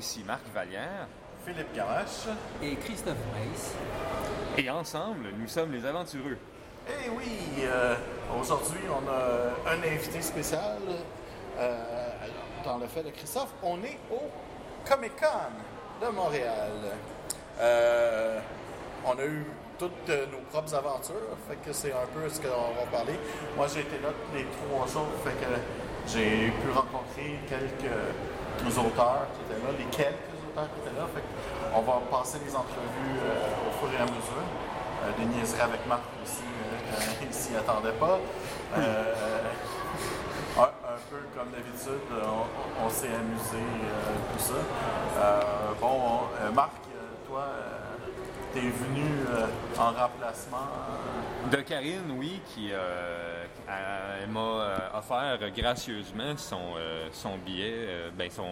ici Marc Vallière. Philippe Gamache. Et Christophe Weiss. Et ensemble, nous sommes les aventureux. Eh oui, euh, aujourd'hui, on a un invité spécial euh, dans le fait de Christophe. On est au Comic Con de Montréal. Euh, on a eu toutes nos propres aventures, fait que c'est un peu ce qu'on va parler. Moi, j'ai été là les trois jours, fait que j'ai pu rencontrer quelques auteurs qui étaient là, les quelques auteurs qui étaient là. On va passer les entrevues au fur et à mesure. des niaiseries avec Marc aussi, il ne s'y attendait pas. Un, peu comme d'habitude, on, s'est amusé, tout ça. bon, Marc, toi, tu es venu en remplacement. De Karine, oui, qui m'a offert gracieusement son, billet, ben son,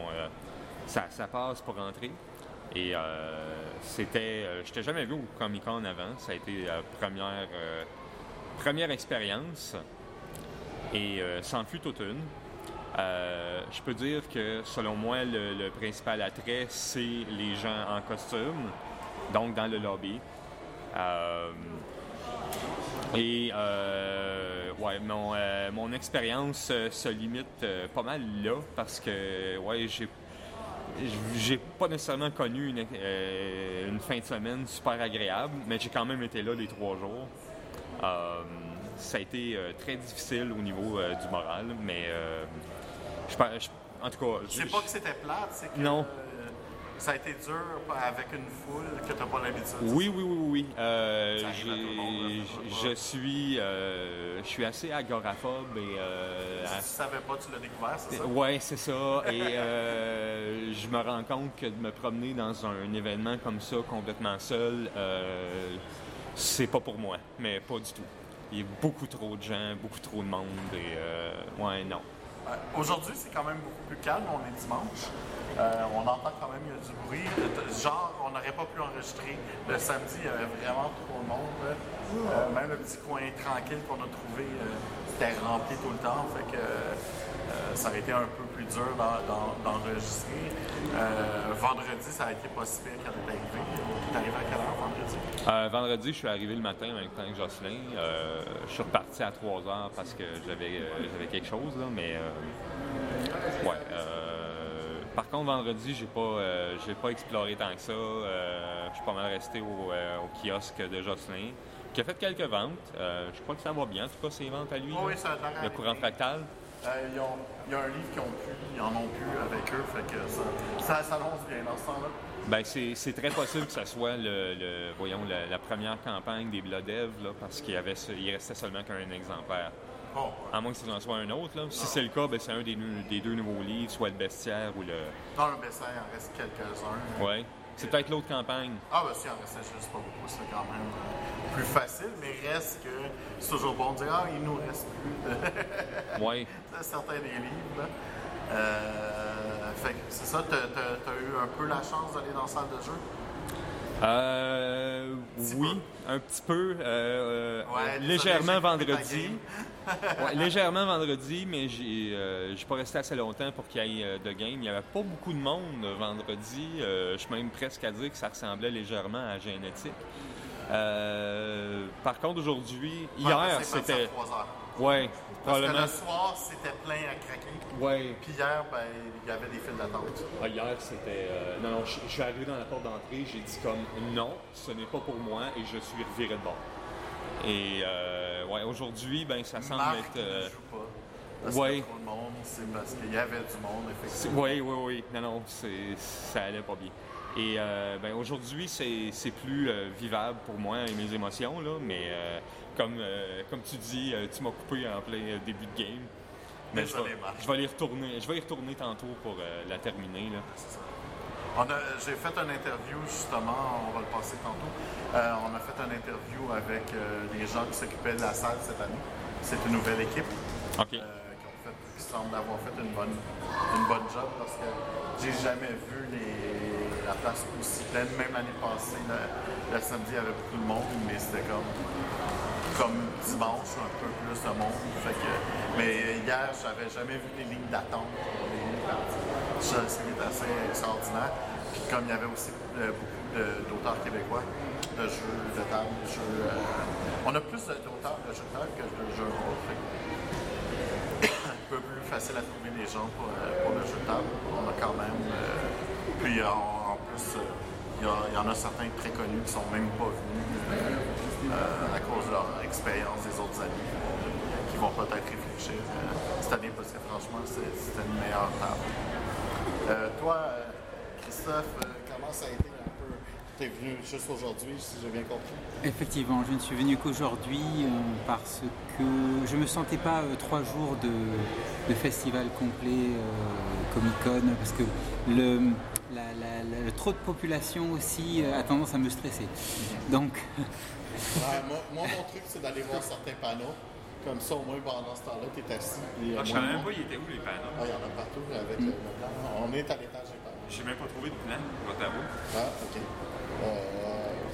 sa, passe pour entrer. Et c'était. je t'ai jamais vu au Comic Con avant. Ça a été la première, première expérience. Et ça en fut toute une. je peux dire que selon moi, le, principal attrait, c'est les gens en costume, donc dans le lobby. et ouais, mon, mon expérience se limite pas mal là parce que ouais, j'ai j'ai pas nécessairement connu une, une, fin de semaine super agréable, mais j'ai quand même été là les trois jours ça a été euh, très difficile au niveau euh, du moral, mais euh, je, je, en tout cas. C'est pas que c'était plate, c'est que. Non. Ça a été dur avec une foule que tu n'as pas l'habitude. Oui, oui, oui, oui. Euh, je suis, je suis assez agoraphobe et. Euh, si tu savais pas, tu l'as découvert, c'est ça? Oui, c'est ça. et je me rends compte que de me promener dans un événement comme ça, complètement seul, c'est pas pour moi, mais pas du tout il y a beaucoup trop de gens, beaucoup trop de monde et euh, ouais, non. Aujourd'hui, c'est quand même beaucoup plus calme. On est dimanche. Euh, on entend quand même y a du bruit. Genre, on n'aurait pas pu enregistrer. Le samedi, il y avait vraiment trop de monde. Euh, même le petit coin tranquille qu'on a trouvé, c'était rempli tout le temps. Ça aurait été un peu plus dur d'enregistrer. vendredi, ça a été pas si pire quand on est arrivé. Tu arrivé à quelle heure vendredi? Euh, vendredi, je suis arrivé le matin en même temps que Jocelyn. Euh, je suis reparti à 3 heures parce que j'avais, euh, quelque chose, là, mais ouais. par contre, vendredi, j'ai pas, j'ai pas exploré tant que ça. je suis pas mal resté au, kiosque de Jocelyn, qui a fait quelques ventes. je crois que ça va bien, en tout cas, ses ventes à lui. oui, ça a Le courant fractal. il y a un livre qu'ils ont pu, ils en ont pu avec eux, fait que ça, ça s'annonce bien dans ce temps-là. Ben, c'est très possible que ce soit le, voyons, la, première campagne des Bloodev, là, parce qu'il avait, il restait seulement qu'un exemplaire. Oh. À moins que ce soit un autre. Là. Si c'est le cas, ben, c'est un des, des, deux nouveaux livres, soit le bestiaire ou le. Dans le bestiaire, il en reste quelques-uns. Oui. C'est peut-être l'autre campagne. Ah, ben, si, il en restait juste pas beaucoup, c'est quand même euh, plus facile, mais reste que c'est toujours bon de dire, ah, il nous reste plus de. oui. certains des livres. Là. Euh, c'est ça, tu as, eu un peu la chance d'aller dans la salle de jeu? Euh, oui, un petit peu. Euh, euh légèrement vendredi. légèrement vendredi, mais j'ai euh, pas resté assez longtemps pour qu'il y ait de game. Il n'y avait pas beaucoup de monde vendredi. je suis même presque à dire que ça ressemblait légèrement à Génétique. par contre, aujourd'hui, hier, c'était. Oui, Parce que le soir, c'était plein à craquer. Oui. Puis hier, ben, il y avait des files d'attente. Ah, hier, c'était. Euh, non, non, je, suis arrivé dans la porte d'entrée, j'ai dit comme non, ce n'est pas pour moi et je suis reviré de bord. Et euh, ouais, aujourd'hui, ben, ça semble être. Euh... Ne joue pas. Parce ouais. trop de monde, c'est parce qu'il y avait du monde, effectivement. Oui, oui, oui. Non, non, ça allait pas bien. Et euh, ben, aujourd'hui, c'est plus euh, vivable pour moi et mes émotions, là, mais euh, comme, tu dis, tu m'as coupé en plein début de game. Mais je vais, je vais, y retourner. Je vais y retourner tantôt pour la terminer. J'ai fait une interview justement, on va le passer tantôt. on a fait une interview avec les gens qui s'occupaient de la salle cette année. C'est une nouvelle équipe. Qui, semblent avoir fait une bonne, une bonne job parce que j'ai jamais vu les la place aussi pleine. Même l'année passée, le, samedi, il y avait beaucoup de monde, mais c'était comme, comme dimanche, un peu plus de monde. Fait que, mais hier, j'avais jamais vu les lignes d'attente Ça, c'est assez extraordinaire. Puis comme il y avait aussi euh, beaucoup d'auteurs québécois, de jeux de table, de jeux. euh, on a plus d'auteurs de jeux de table que de jeux rôle. Un peu plus facile à trouver des gens pour, euh, pour le jeu de table. On a quand même. puis en, plus, il y, en a certains très connus qui sont même pas venus à cause de leur expérience des autres années, euh, qui vont peut-être réfléchir euh, cette année parce que franchement, c'était une meilleure table. Euh, toi, euh, Christophe, euh, comment ça a été un peu Tu es venu juste aujourd'hui, si j'ai bien compris? Effectivement, je ne suis venu qu'aujourd'hui euh, parce que je ne me sentais pas euh, trois jours de, de festival complet euh, Comic Con parce que le, la- la- la- le trop de population aussi euh, a tendance à me stresser. Donc, Ouais, moi, moi, mon truc, c'est d'aller voir certains panneaux. Comme ça, au moins, pendant ce temps-là, tu es assis. a Ah, je moins savais même pas, monde. il était où les panneaux? Ah, il y en a partout avec le, le plan. On est à l'étage des panneaux. J'ai même pas trouvé de plan, je t'avouer. Ah, ok. Euh,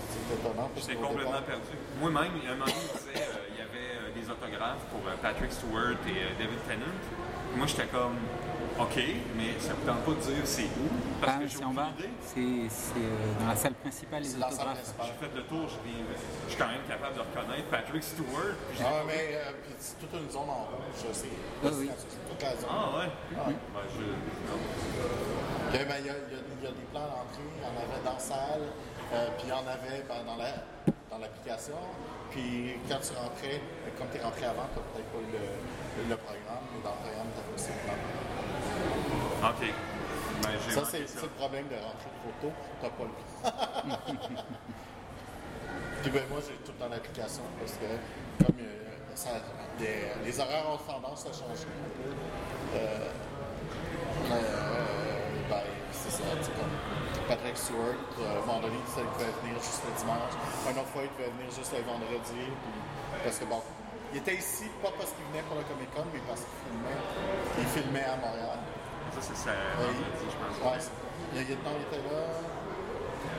c'est étonnant. J'étais complètement départ- perdu. Moi-même, il y a un moment donné, il disait, euh, y avait euh, des autographes pour euh, Patrick Stewart et euh, David Tennant. Moi, j'étais comme, OK, mais ça me tente pas de dire c'est où, parce ah, que c'est aucune bas, idée. c'est c'est, euh, dans la salle principale C'est salle autographes. J'ai fait le tour, je, suis quand même capable de reconnaître Patrick Stewart. puis Ah, mais euh, puis c'est toute une zone en rouge, je sais. Ah oui. C'est toute la zone. Ah ouais? Ah. Ben, je... Ok, ben, il y, a, il y a- il y a des plans d'entrée, il y en avait dans la salle, euh, puis il y en avait ben, dans la- dans l'application. puis quand tu rentrais, comme tu es rentré avant, tu n'as peut-être pas eu le, le programme, mais dans le programme, tu avais aussi le plan. OK. Ben, Ça, c'est le problème de rentrer trop tôt, tu n'as pas le puis ben, moi, j'ai tout dans l'application parce que comme euh, ça, les, les horaires ont tendance à changer un peu. Euh, euh, ben, c'est ça, tu sais, comme Patrick Stewart, euh, à un moment donné, il devait venir juste le dimanche. Une autre fois, il devait venir juste le vendredi. puis- parce que bon, il était ici, pas parce qu'il venait pour le Comic Con, mais parce qu'il filmait. Il filmait à Montréal. Ça, c'est ça, il- vendredi, je pense. Ouais, non, il était là.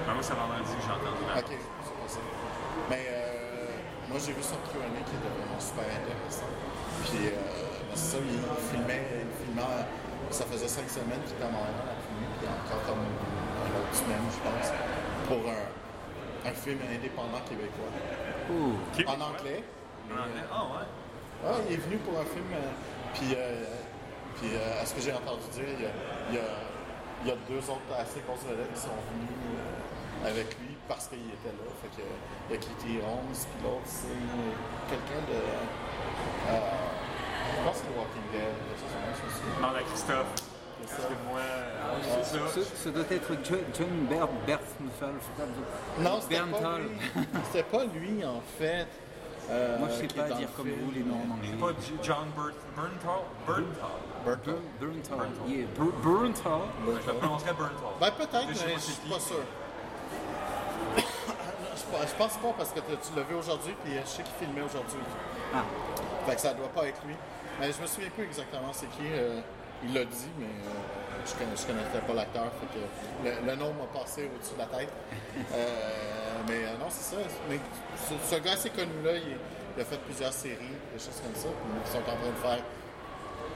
Ben, moi, c'est vendredi que j'ai entendu la Ok, c'est possible. Mais euh, moi, j'ai vu son Q&A qui était vraiment super intéressant. Puis, euh, ben, c'est ça, il, il filmait, il filmait, ça faisait cinq semaines qu'il était à Montréal à filmer, puis encore comme une autre semaine, je pense, pour un, un film indépendant québécois. En anglais. En anglais? Ah ouais? Ah, il est venu pour un film, euh, puis, euh, puis euh, à ce que j'ai entendu dire, il y, a, il, y a, il y a deux autres assez vedettes qui sont venus euh, avec lui parce qu'il était là. Fait que, il y a Kitty Holmes, puis l'autre, c'est quelqu'un de. euh, je pense que c'est The Walking Dead. Demande à Christophe. C'est Parce ça. que moi, euh, c'est ça. doit être Jo- John Bert, Bernthal. Non, c'était pas Bernthal. lui. C'était pas lui, en fait. euh, Moi, je sais pas dire comme vous les noms en C'est anglais. pas J- John Burt, Burntal? Burntal. Bernthal. Je le prononcerais Burntal. Ben peut-être, mais je suis pas sûr. je, pense- pas parce que tu l'as vu aujourd'hui, puis je sais qu'il filmait aujourd'hui. Ah, Fait que ça doit pas être lui. Mais je me souviens plus exactement c'est qui. euh, il l'a dit, mais euh, je, connais, je connaissais pas l'acteur. Fait que le, le nom m'a passé au-dessus de la tête. Euh, mais euh, non, c'est ça. Mais ce, ce gars assez connu-là, il, il a fait plusieurs séries, des choses comme ça. Puis ils sont en train de faire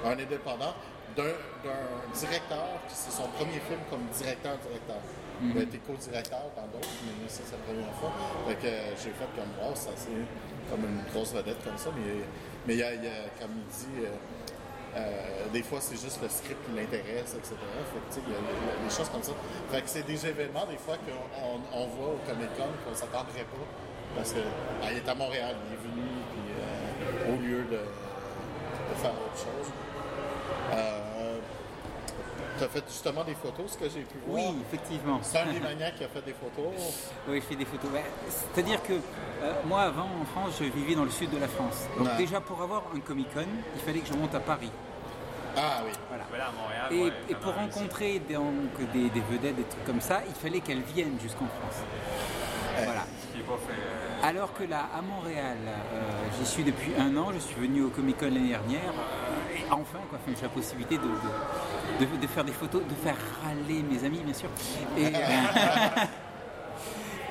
un indépendant d'un d'un directeur, qui c'est son premier film comme directeur-directeur. Il a été co-directeur dans d'autres, mais ça, c'est la première fois. Fait que euh, j'ai fait comme, wow, ça c'est comme une grosse vedette comme ça, mais mais il y a, il y a, comme il dit, euh, euh, des fois c'est juste le script qui l'intéresse, etc. Fait que, il y, a- il y a des choses comme ça. Fait que c'est des événements, des fois, qu'on on, on voit au Comic Con qu'on s'attendrait pas. Parce que ah, il est à Montréal, il est venu, puis euh, au lieu de, de faire autre chose. Tu as fait justement des photos, ce que j'ai pu voir. oui, effectivement. C'est un des maniaques qui a fait des photos. Oui, je fais des photos. Ouais, C'est-à-dire que euh, moi, avant, en France, je vivais dans le sud de la France. Donc Ouais. déjà, pour avoir un Comic-Con, il fallait que je monte à Paris. Ah oui. Voilà. Voilà, à Montréal. Et, ouais, et pour rencontrer donc, des, des vedettes, des trucs comme ça, il fallait qu'elles viennent jusqu'en France. Voilà. Pas fait. euh, Alors que là, à Montréal, euh, j'y suis depuis un an, je suis venu au Comic Con l'année dernière, euh, enfin, quoi, j'ai la possibilité de, de, de- de faire des photos, de faire râler mes amis, bien sûr. Et, euh,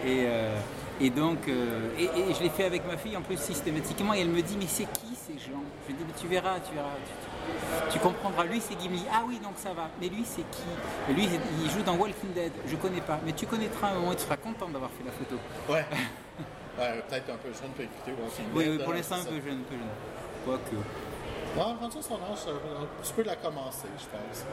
et, euh, et donc, euh, et, et je l'ai fait avec ma fille en plus systématiquement, et elle me dit, mais c'est qui ces gens? Je lui dis, mais tu verras, tu verras. tu- tu comprendras, lui c'est Gimli. Ah oui, donc ça va. Mais lui c'est qui? Lui il joue dans Walking Dead. Je connais pas. Mais tu connaîtras un moment, tu seras content d'avoir fait la photo. Ouais. ouais peut-être un peu jeune pour écouter Walking Oui, Dead. oui pour euh, l'instant un peu jeune, un peu jeune. Quoique. Non, rendu à son âge, tu peux la commencer, je pense.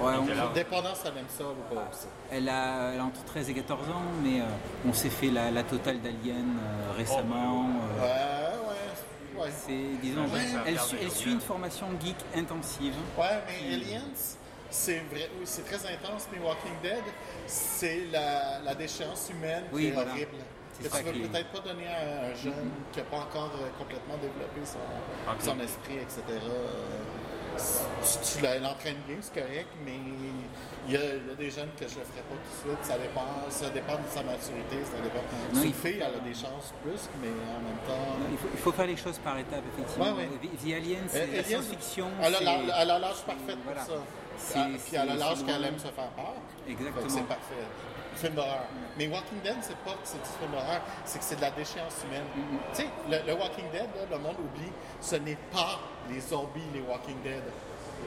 Ouais, on-? Dépendant si elle aime ça ou pas aussi. elle, a, elle a entre 13 et 14 ans, mais euh, on s'est fait la, la totale d'Alien euh, récemment. euh, Ouais, ouais, ouais. C'est, disons, Ouais, elle, elle suit une formation geek intensive. Ouais, mais Aliens, c'est vrai, oui, c'est très intense, mais Walking Dead, c'est la, la déchéance humaine Oui, qui est voilà. horrible. Que tu veux peut-être pas donner à un jeune qui n'a pas encore euh, complètement développé son, esprit, etc. Euh, Tu, l'entraînes bien, c'est correct, mais il y, a, il y a des jeunes que je ne le ferai pas tout de suite. Ça dépend, ça dépend de sa maturité, ça dépend. Non, C'est il fille, elle a des chances plus, mais en même temps. Il faut, il faut faire les choses par étapes, effectivement. Ouais, ouais. The Alien, c'est Euh, la science-fiction. Elle a, l'âge parfait pour Voilà. ça. C'est- Puis elle a l'âge qu'elle aime se faire peur. Exactement. Fait C'est parfait. Film d'horreur. Mais Walking Dead, c'est pas que c'est du film d'horreur, c'est que c'est de la déchéance humaine. Mm-hmm. Tu sais, le, le Walking Dead, là, le monde oublie, ce n'est pas les zombies, les Walking Dead.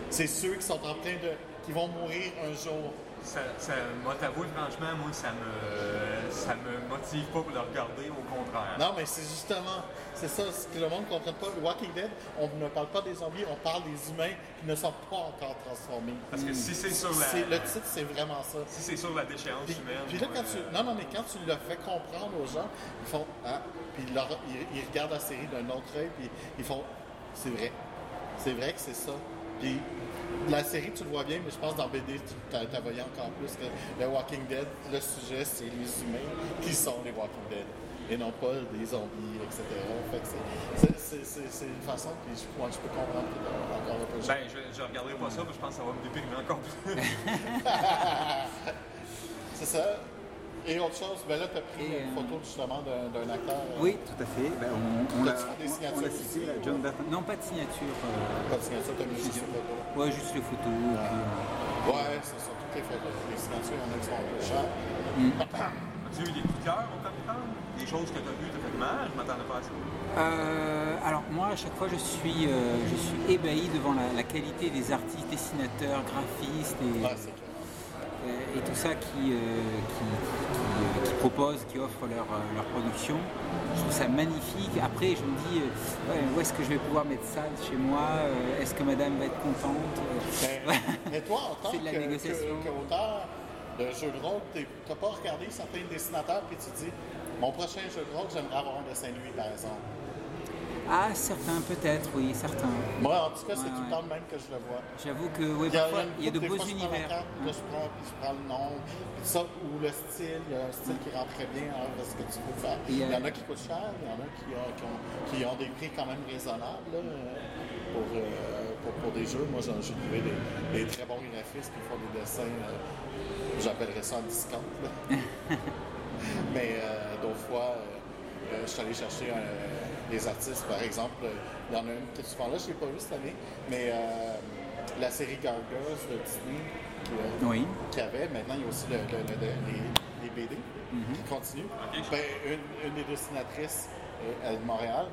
C'est ceux qui sont en train de. qui vont mourir un jour. Ça, ça, moi, t'avouer, franchement, moi, ça me, ça me motive pas pour le regarder, au contraire. Non, mais c'est justement. C'est ça, ce que le monde ne comprenne pas. Walking Dead, on ne parle pas des zombies, on parle des humains qui ne sont pas encore transformés. Parce que si c'est sur la, Le titre, c'est vraiment ça. si c'est sur la déchéance Puis, humaine. puis là, quand moi, tu. euh, Non, non, mais quand tu le fais comprendre aux gens, ils font. Ah, puis leur- ils- ils regardent la série d'un autre œil, puis ils font. C'est vrai. C'est vrai que c'est ça. Puis la série, tu le vois bien, mais je pense dans BD, tu as, voyé encore plus que le Walking Dead, le sujet, c'est les humains qui sont les Walking Dead. Et non pas des zombies, etc. Fait que c'est- une façon, puis je, moi, je peux comprendre que encore un peu de Ben, je, je regarderai pas ça, que je pense que ça va me déprimer encore plus. C'est ça. Et autre chose, ben là, tu as pris Et, une euh, photo justement d'un acteur. euh, Oui, tout à fait. Ben, on, on des on- on ou- John. Non, pas de signature. euh, Pas de signature, t'as mis juste une photo. ouais, juste les photos. et puis, euh, Ouais, c'est ça, toutes les photos. Les signatures, il y en a qui sont chères. As-tu eu des coups de cœur au Comic-Con? Des choses que tu as vues, tu as fait mal, je m'attendais pas à ça. Euh, alors moi à chaque fois je suis, euh, je suis ébahi devant la, la qualité des artistes, dessinateurs, graphistes et, Ouais. Et- et tout ça qui, euh, qui, qui, euh, qui proposent, qui offrent leur, euh, leur production. Je trouve ça magnifique. Après je me dis euh, ouais, où est-ce que je vais pouvoir mettre ça chez moi Est-ce que madame va être contente Mais, mais toi, en tant que- de jeu de rôle, t'as pas regardé certains dessinateurs puis tu te dis mon prochain jeu de rôle, j'aimerais avoir un dessin de lui, par exemple. Ah certains peut-être, oui, certains. Moi, en tout cas, c'est tout le temps même que je le vois. J'avoue que oui, Il y a, parfois il y a de beaux univers. je prends, le nom, ça, ou le style, il y a un style qui rentre très bien avec ce que tu veux faire. Il y en a qui coûtent cher, il y en a qui ont, des prix quand même raisonnables là, euh, pour, des jeux. Moi, j'ai trouvé des, très bons graphistes qui font des dessins, euh, j'appellerais ça en discount. Mais euh, d'autres fois, je suis allé chercher euh, des artistes, par exemple. euh, Il y en a une qui est souvent là, je ne l'ai pas vu cette année, mais euh, la série Gargoyles de Disney euh, Oui. qu'il y avait, maintenant il y a aussi le- le- le- le- les, les BD qui continuent. Ben, une, une des dessinatrices euh, elle est de Montréal.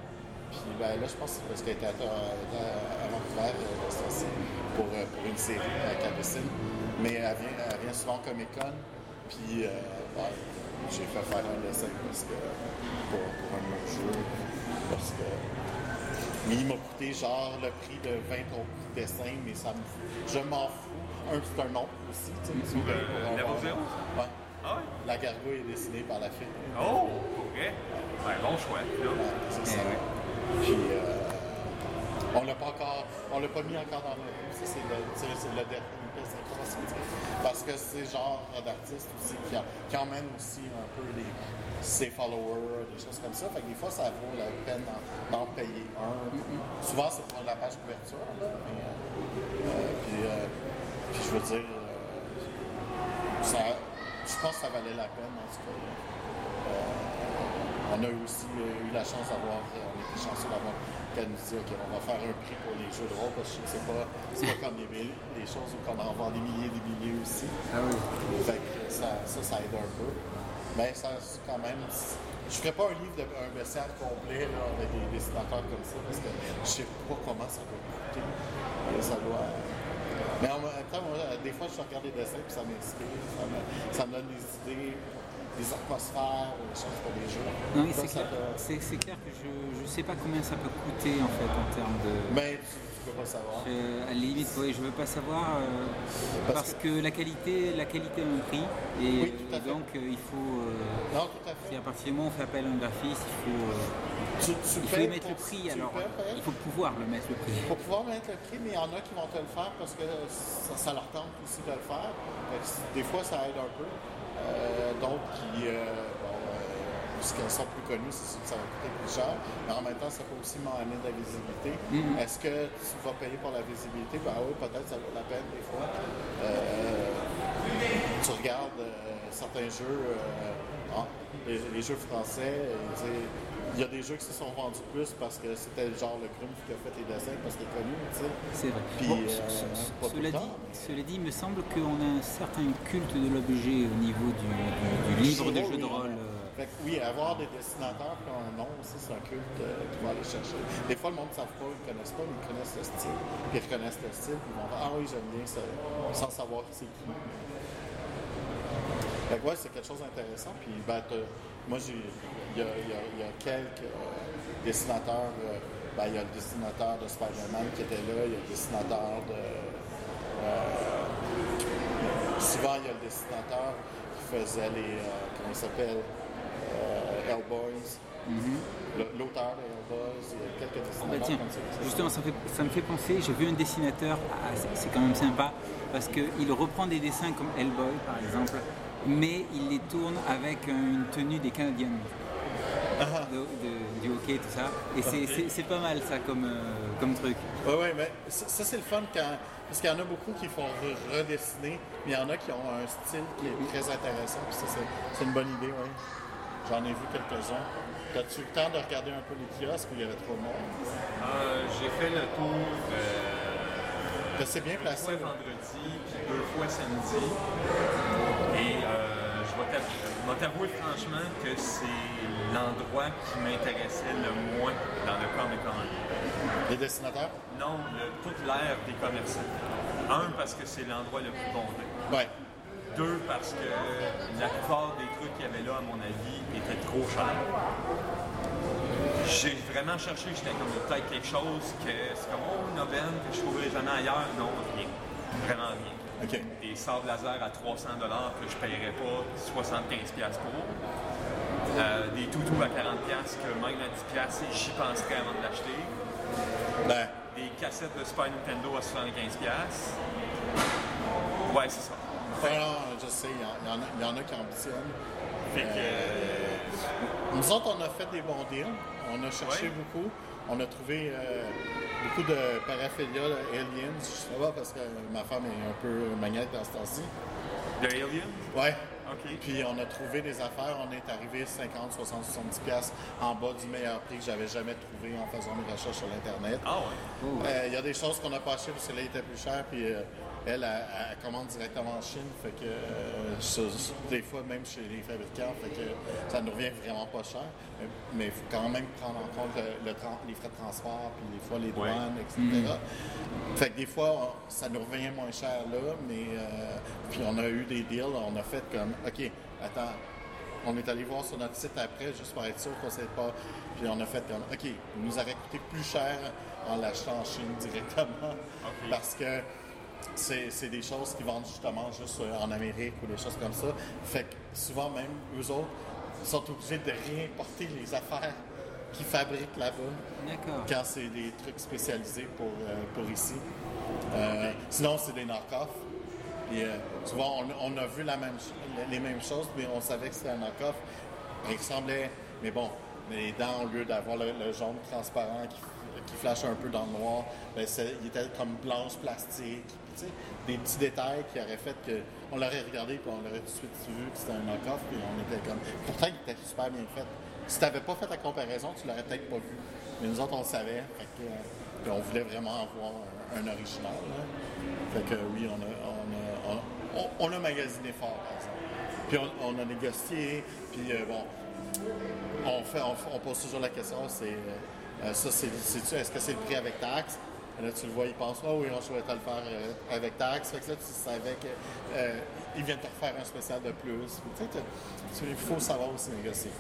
Puis ben, là, je pense que c'est parce qu'elle était à, à- Vancouver euh, pour, euh, pour une série à Capucine. Mais elle vient, elle vient souvent au Comic Con. Puis euh, ben, j'ai fait faire un dessin parce que, pour, pour un nos jeux. Parce que. Mais il m'a coûté genre le prix de 20 euros de dessin, mais ça me Je m'en fous. Un, c'est un nom aussi. tu sais, Pour, euh. Ouais. Ah ouais? La gargouille est dessinée par la fille. Oh! OK. Ouais, bon choix. là. C'est Eh ça. Puis, euh, on l'a pas encore, on l'a pas mis encore dans le. Ça, c'est le, c'est- le dernier. Parce que c'est genre d'artiste aussi qui, a- qui emmène aussi un peu ses followers, des choses comme ça. Fait que des fois, ça vaut la peine d'en, payer un. Souvent, c'est pour la page couverture, là. Euh, euh, puis, je veux dire, euh, je pense que ça valait la peine, en tout cas. On a aussi eu la chance d'avoir, on était chanceux d'avoir qu'elle nous dit, OK, on va faire un prix pour les jeux de rôle, parce que c'est pas, c'est pas comme les, les choses où on en vend des milliers et des milliers aussi. Ah oui. Fait que ça, ça, ça aide un peu. Mais ça, quand même, je ferais pas un livre de un bestiaire complet là, avec des dessinateurs comme ça parce que je sais pas comment ça va coûter. Et ça doit. Mais en même temps, moi, des fois, je regarde des dessins puis ça m'inspire, ça me donne des idées, des atmosphères, des choses pour les jeux. Non, mais Ça, c'est clair, que je ne sais pas combien ça peut coûter en fait en termes de. Mais tu, tu peux pas savoir. Euh, à la limite, oui, je veux pas savoir euh, Parce parce, que... la qualité, la qualité a un prix et, Oui, tout à et fait. donc euh, il faut. euh, Non, tout à si fait. à partir du moment où on fait appel à un graphiste, il faut, Tu, tu il faut mettre le prix. Alors, il faut pouvoir le mettre le prix. Pour pouvoir mettre le prix, mais il y en a qui vont te le faire parce que ça, ça leur tente aussi de le faire. Des fois, ça aide un peu. Euh, D'autres qui, euh, bon, euh, sont plus connues, c'est sûr que ça va coûter plus cher. Mais en même temps, ça peut aussi m'amener de la visibilité. Mhm. Est-ce que tu vas payer pour la visibilité? Ben oui, peut-être ça vaut la peine des fois. Tu regardes certains jeux, ah, les, les jeux français, et, il y a des jeux qui se sont vendus plus parce que c'était genre le Grumpf qui a fait les dessins parce qu'il est connu, tu sais. C'est vrai. Puis, Bon, euh, ce- cela, dit, mais- cela dit, il me semble qu'on a un certain culte de l'objet au niveau du, du- du livre de jeu de rôle. euh, Fait que oui, avoir des dessinateurs qui ont un nom aussi, c'est un culte euh, qu'il faut aller chercher. Des fois, le monde ne savent pas, ils ne connaissent pas, mais ils connaissent le style. Puis ils reconnaissent le style, puis ils vont dire Ah oui, j'aime bien ça, sans savoir c'est qui. Fait que ouais, c'est quelque chose d'intéressant. Puis ben, moi, j'ai, il y a, y y quelques euh, dessinateurs. euh, ben, il y a le dessinateur de Spider-Man qui était là, il y a le dessinateur de. euh, souvent, il y a le dessinateur qui faisait les. comment il s'appelle Hellboys. Le- L'auteur de Hellboys, il y a quelques dessinateurs tiens, comme ça. justement, ça, fait- ça me fait penser, j'ai vu un dessinateur, ah, c'est- c'est quand même sympa, parce qu'il reprend des dessins comme Hellboy par exemple, mais il les tourne avec une tenue des Canadiens. De- de- du hockey, tout ça. Et c'est- pas mal ça comme, euh, comme truc. Oui, oui, mais ça, ça, c'est le fun quand. Parce qu'il y en a beaucoup qui font re- redessiner, mais il y en a qui ont un style qui est très intéressant. Puis ça, c'est, une bonne idée, oui. J'en ai vu quelques-uns. As-tu eu le temps de regarder un peu les kiosques où il y avait trop de monde? Euh, J'ai fait le tour euh, Que c'est bien deux placé. fois vendredi, puis deux fois samedi. T'avouer franchement que c'est l'endroit qui m'intéressait le moins dans le Comic Con. Les dessinateurs? Non, le- toute l'ère des commerçants. Un, parce que c'est l'endroit le plus bondé. Oui. Deux, parce que la plupart des trucs qu'il y avait là, à mon avis, étaient trop chers. J'ai vraiment cherché, j'étais comme peut-être quelque chose que c'est comme oh une aubaine que je trouverais jamais ailleurs. Non, rien. Vraiment rien. Des sables laser à 300 que je ne paierais pas 75$ piastres pour. Euh, des toutous à 40$ piastres que même à 10$, piastres, j'y penserais avant de l'acheter. Ben, Des cassettes de Super Nintendo à 75$. piastres. Ouais, c'est ça. non, non, je sais, il y, en- il y en a, il y en a qui ambitionnent. Fait que. euh, Nous autres, on a fait des bons deals. On a cherché Ouais. beaucoup. On a trouvé euh, beaucoup de paraphilia là, aliens. Je sais pas parce que ma femme est un peu maniaque dans ce temps-ci. de Alien? Ouais. OK. Puis on a trouvé des affaires. On est arrivé 50, 60, 70 pièces en bas du meilleur prix que j'avais jamais trouvé en faisant mes recherches sur l'Internet. Ah ouais. Euh, Il y a des choses qu'on n'a pas achetées parce que là, il était plus cher. Puis euh, elle, elle, elle commande directement en Chine. Fait que euh, ça- des fois, même chez les fabricants, fait que ça nous revient vraiment pas cher. Mais- il faut quand même prendre en compte le, le tran- les frais de transport, puis des fois les Ouais. douanes, etc. Fait que des fois, ça nous revient moins cher là. Mais euh, puis on a eu des deals. On a fait comme, OK, attends. On est allé voir sur notre site après, juste pour être sûr qu'on ne sait pas. Puis on a fait comme, OK, il nous aurait coûté plus cher en l'achetant en Chine directement. Parce que c'est des choses qui vendent justement juste euh, en Amérique ou des choses comme ça. Fait que souvent même, eux autres sont obligés de réimporter les affaires qu'ils fabriquent là-bas quand c'est des trucs spécialisés pour, euh, pour ici. Euh, sinon, c'est des knock-offs. Puis, euh, souvent, on, on a vu la même, ch- les mêmes choses, mais on savait que c'était un knock-off. Il ressemblait, mais bon, les dents, au lieu d'avoir le, le jaune transparent qui, qui flash un peu dans le noir, ben, il était comme blanche plastique. Des petits détails qui auraient fait que on l'aurait regardé puis on l'aurait tout de suite vu que c'était un knock-off puis on était comme pourtant il était super bien fait. Si tu n'avais pas fait la comparaison tu l'aurais peut-être pas vu. Mais nous autres on le savait. Fait que, euh, on voulait vraiment avoir un, original fait que oui on a on a, on, a magasiné fort par exemple. Puis on, a négocié, puis euh, bon, on, fait, on, pose toujours la question, c'est euh, ça, c'est, est-ce que c'est le prix avec taxe? Là, tu le vois, il pense, oh oui, on souhaitait le faire euh, avec taxe. Fait que là, tu savais qu'ils viennent te refaire un spécial de plus. Tu sais, il faut savoir aussi négocier.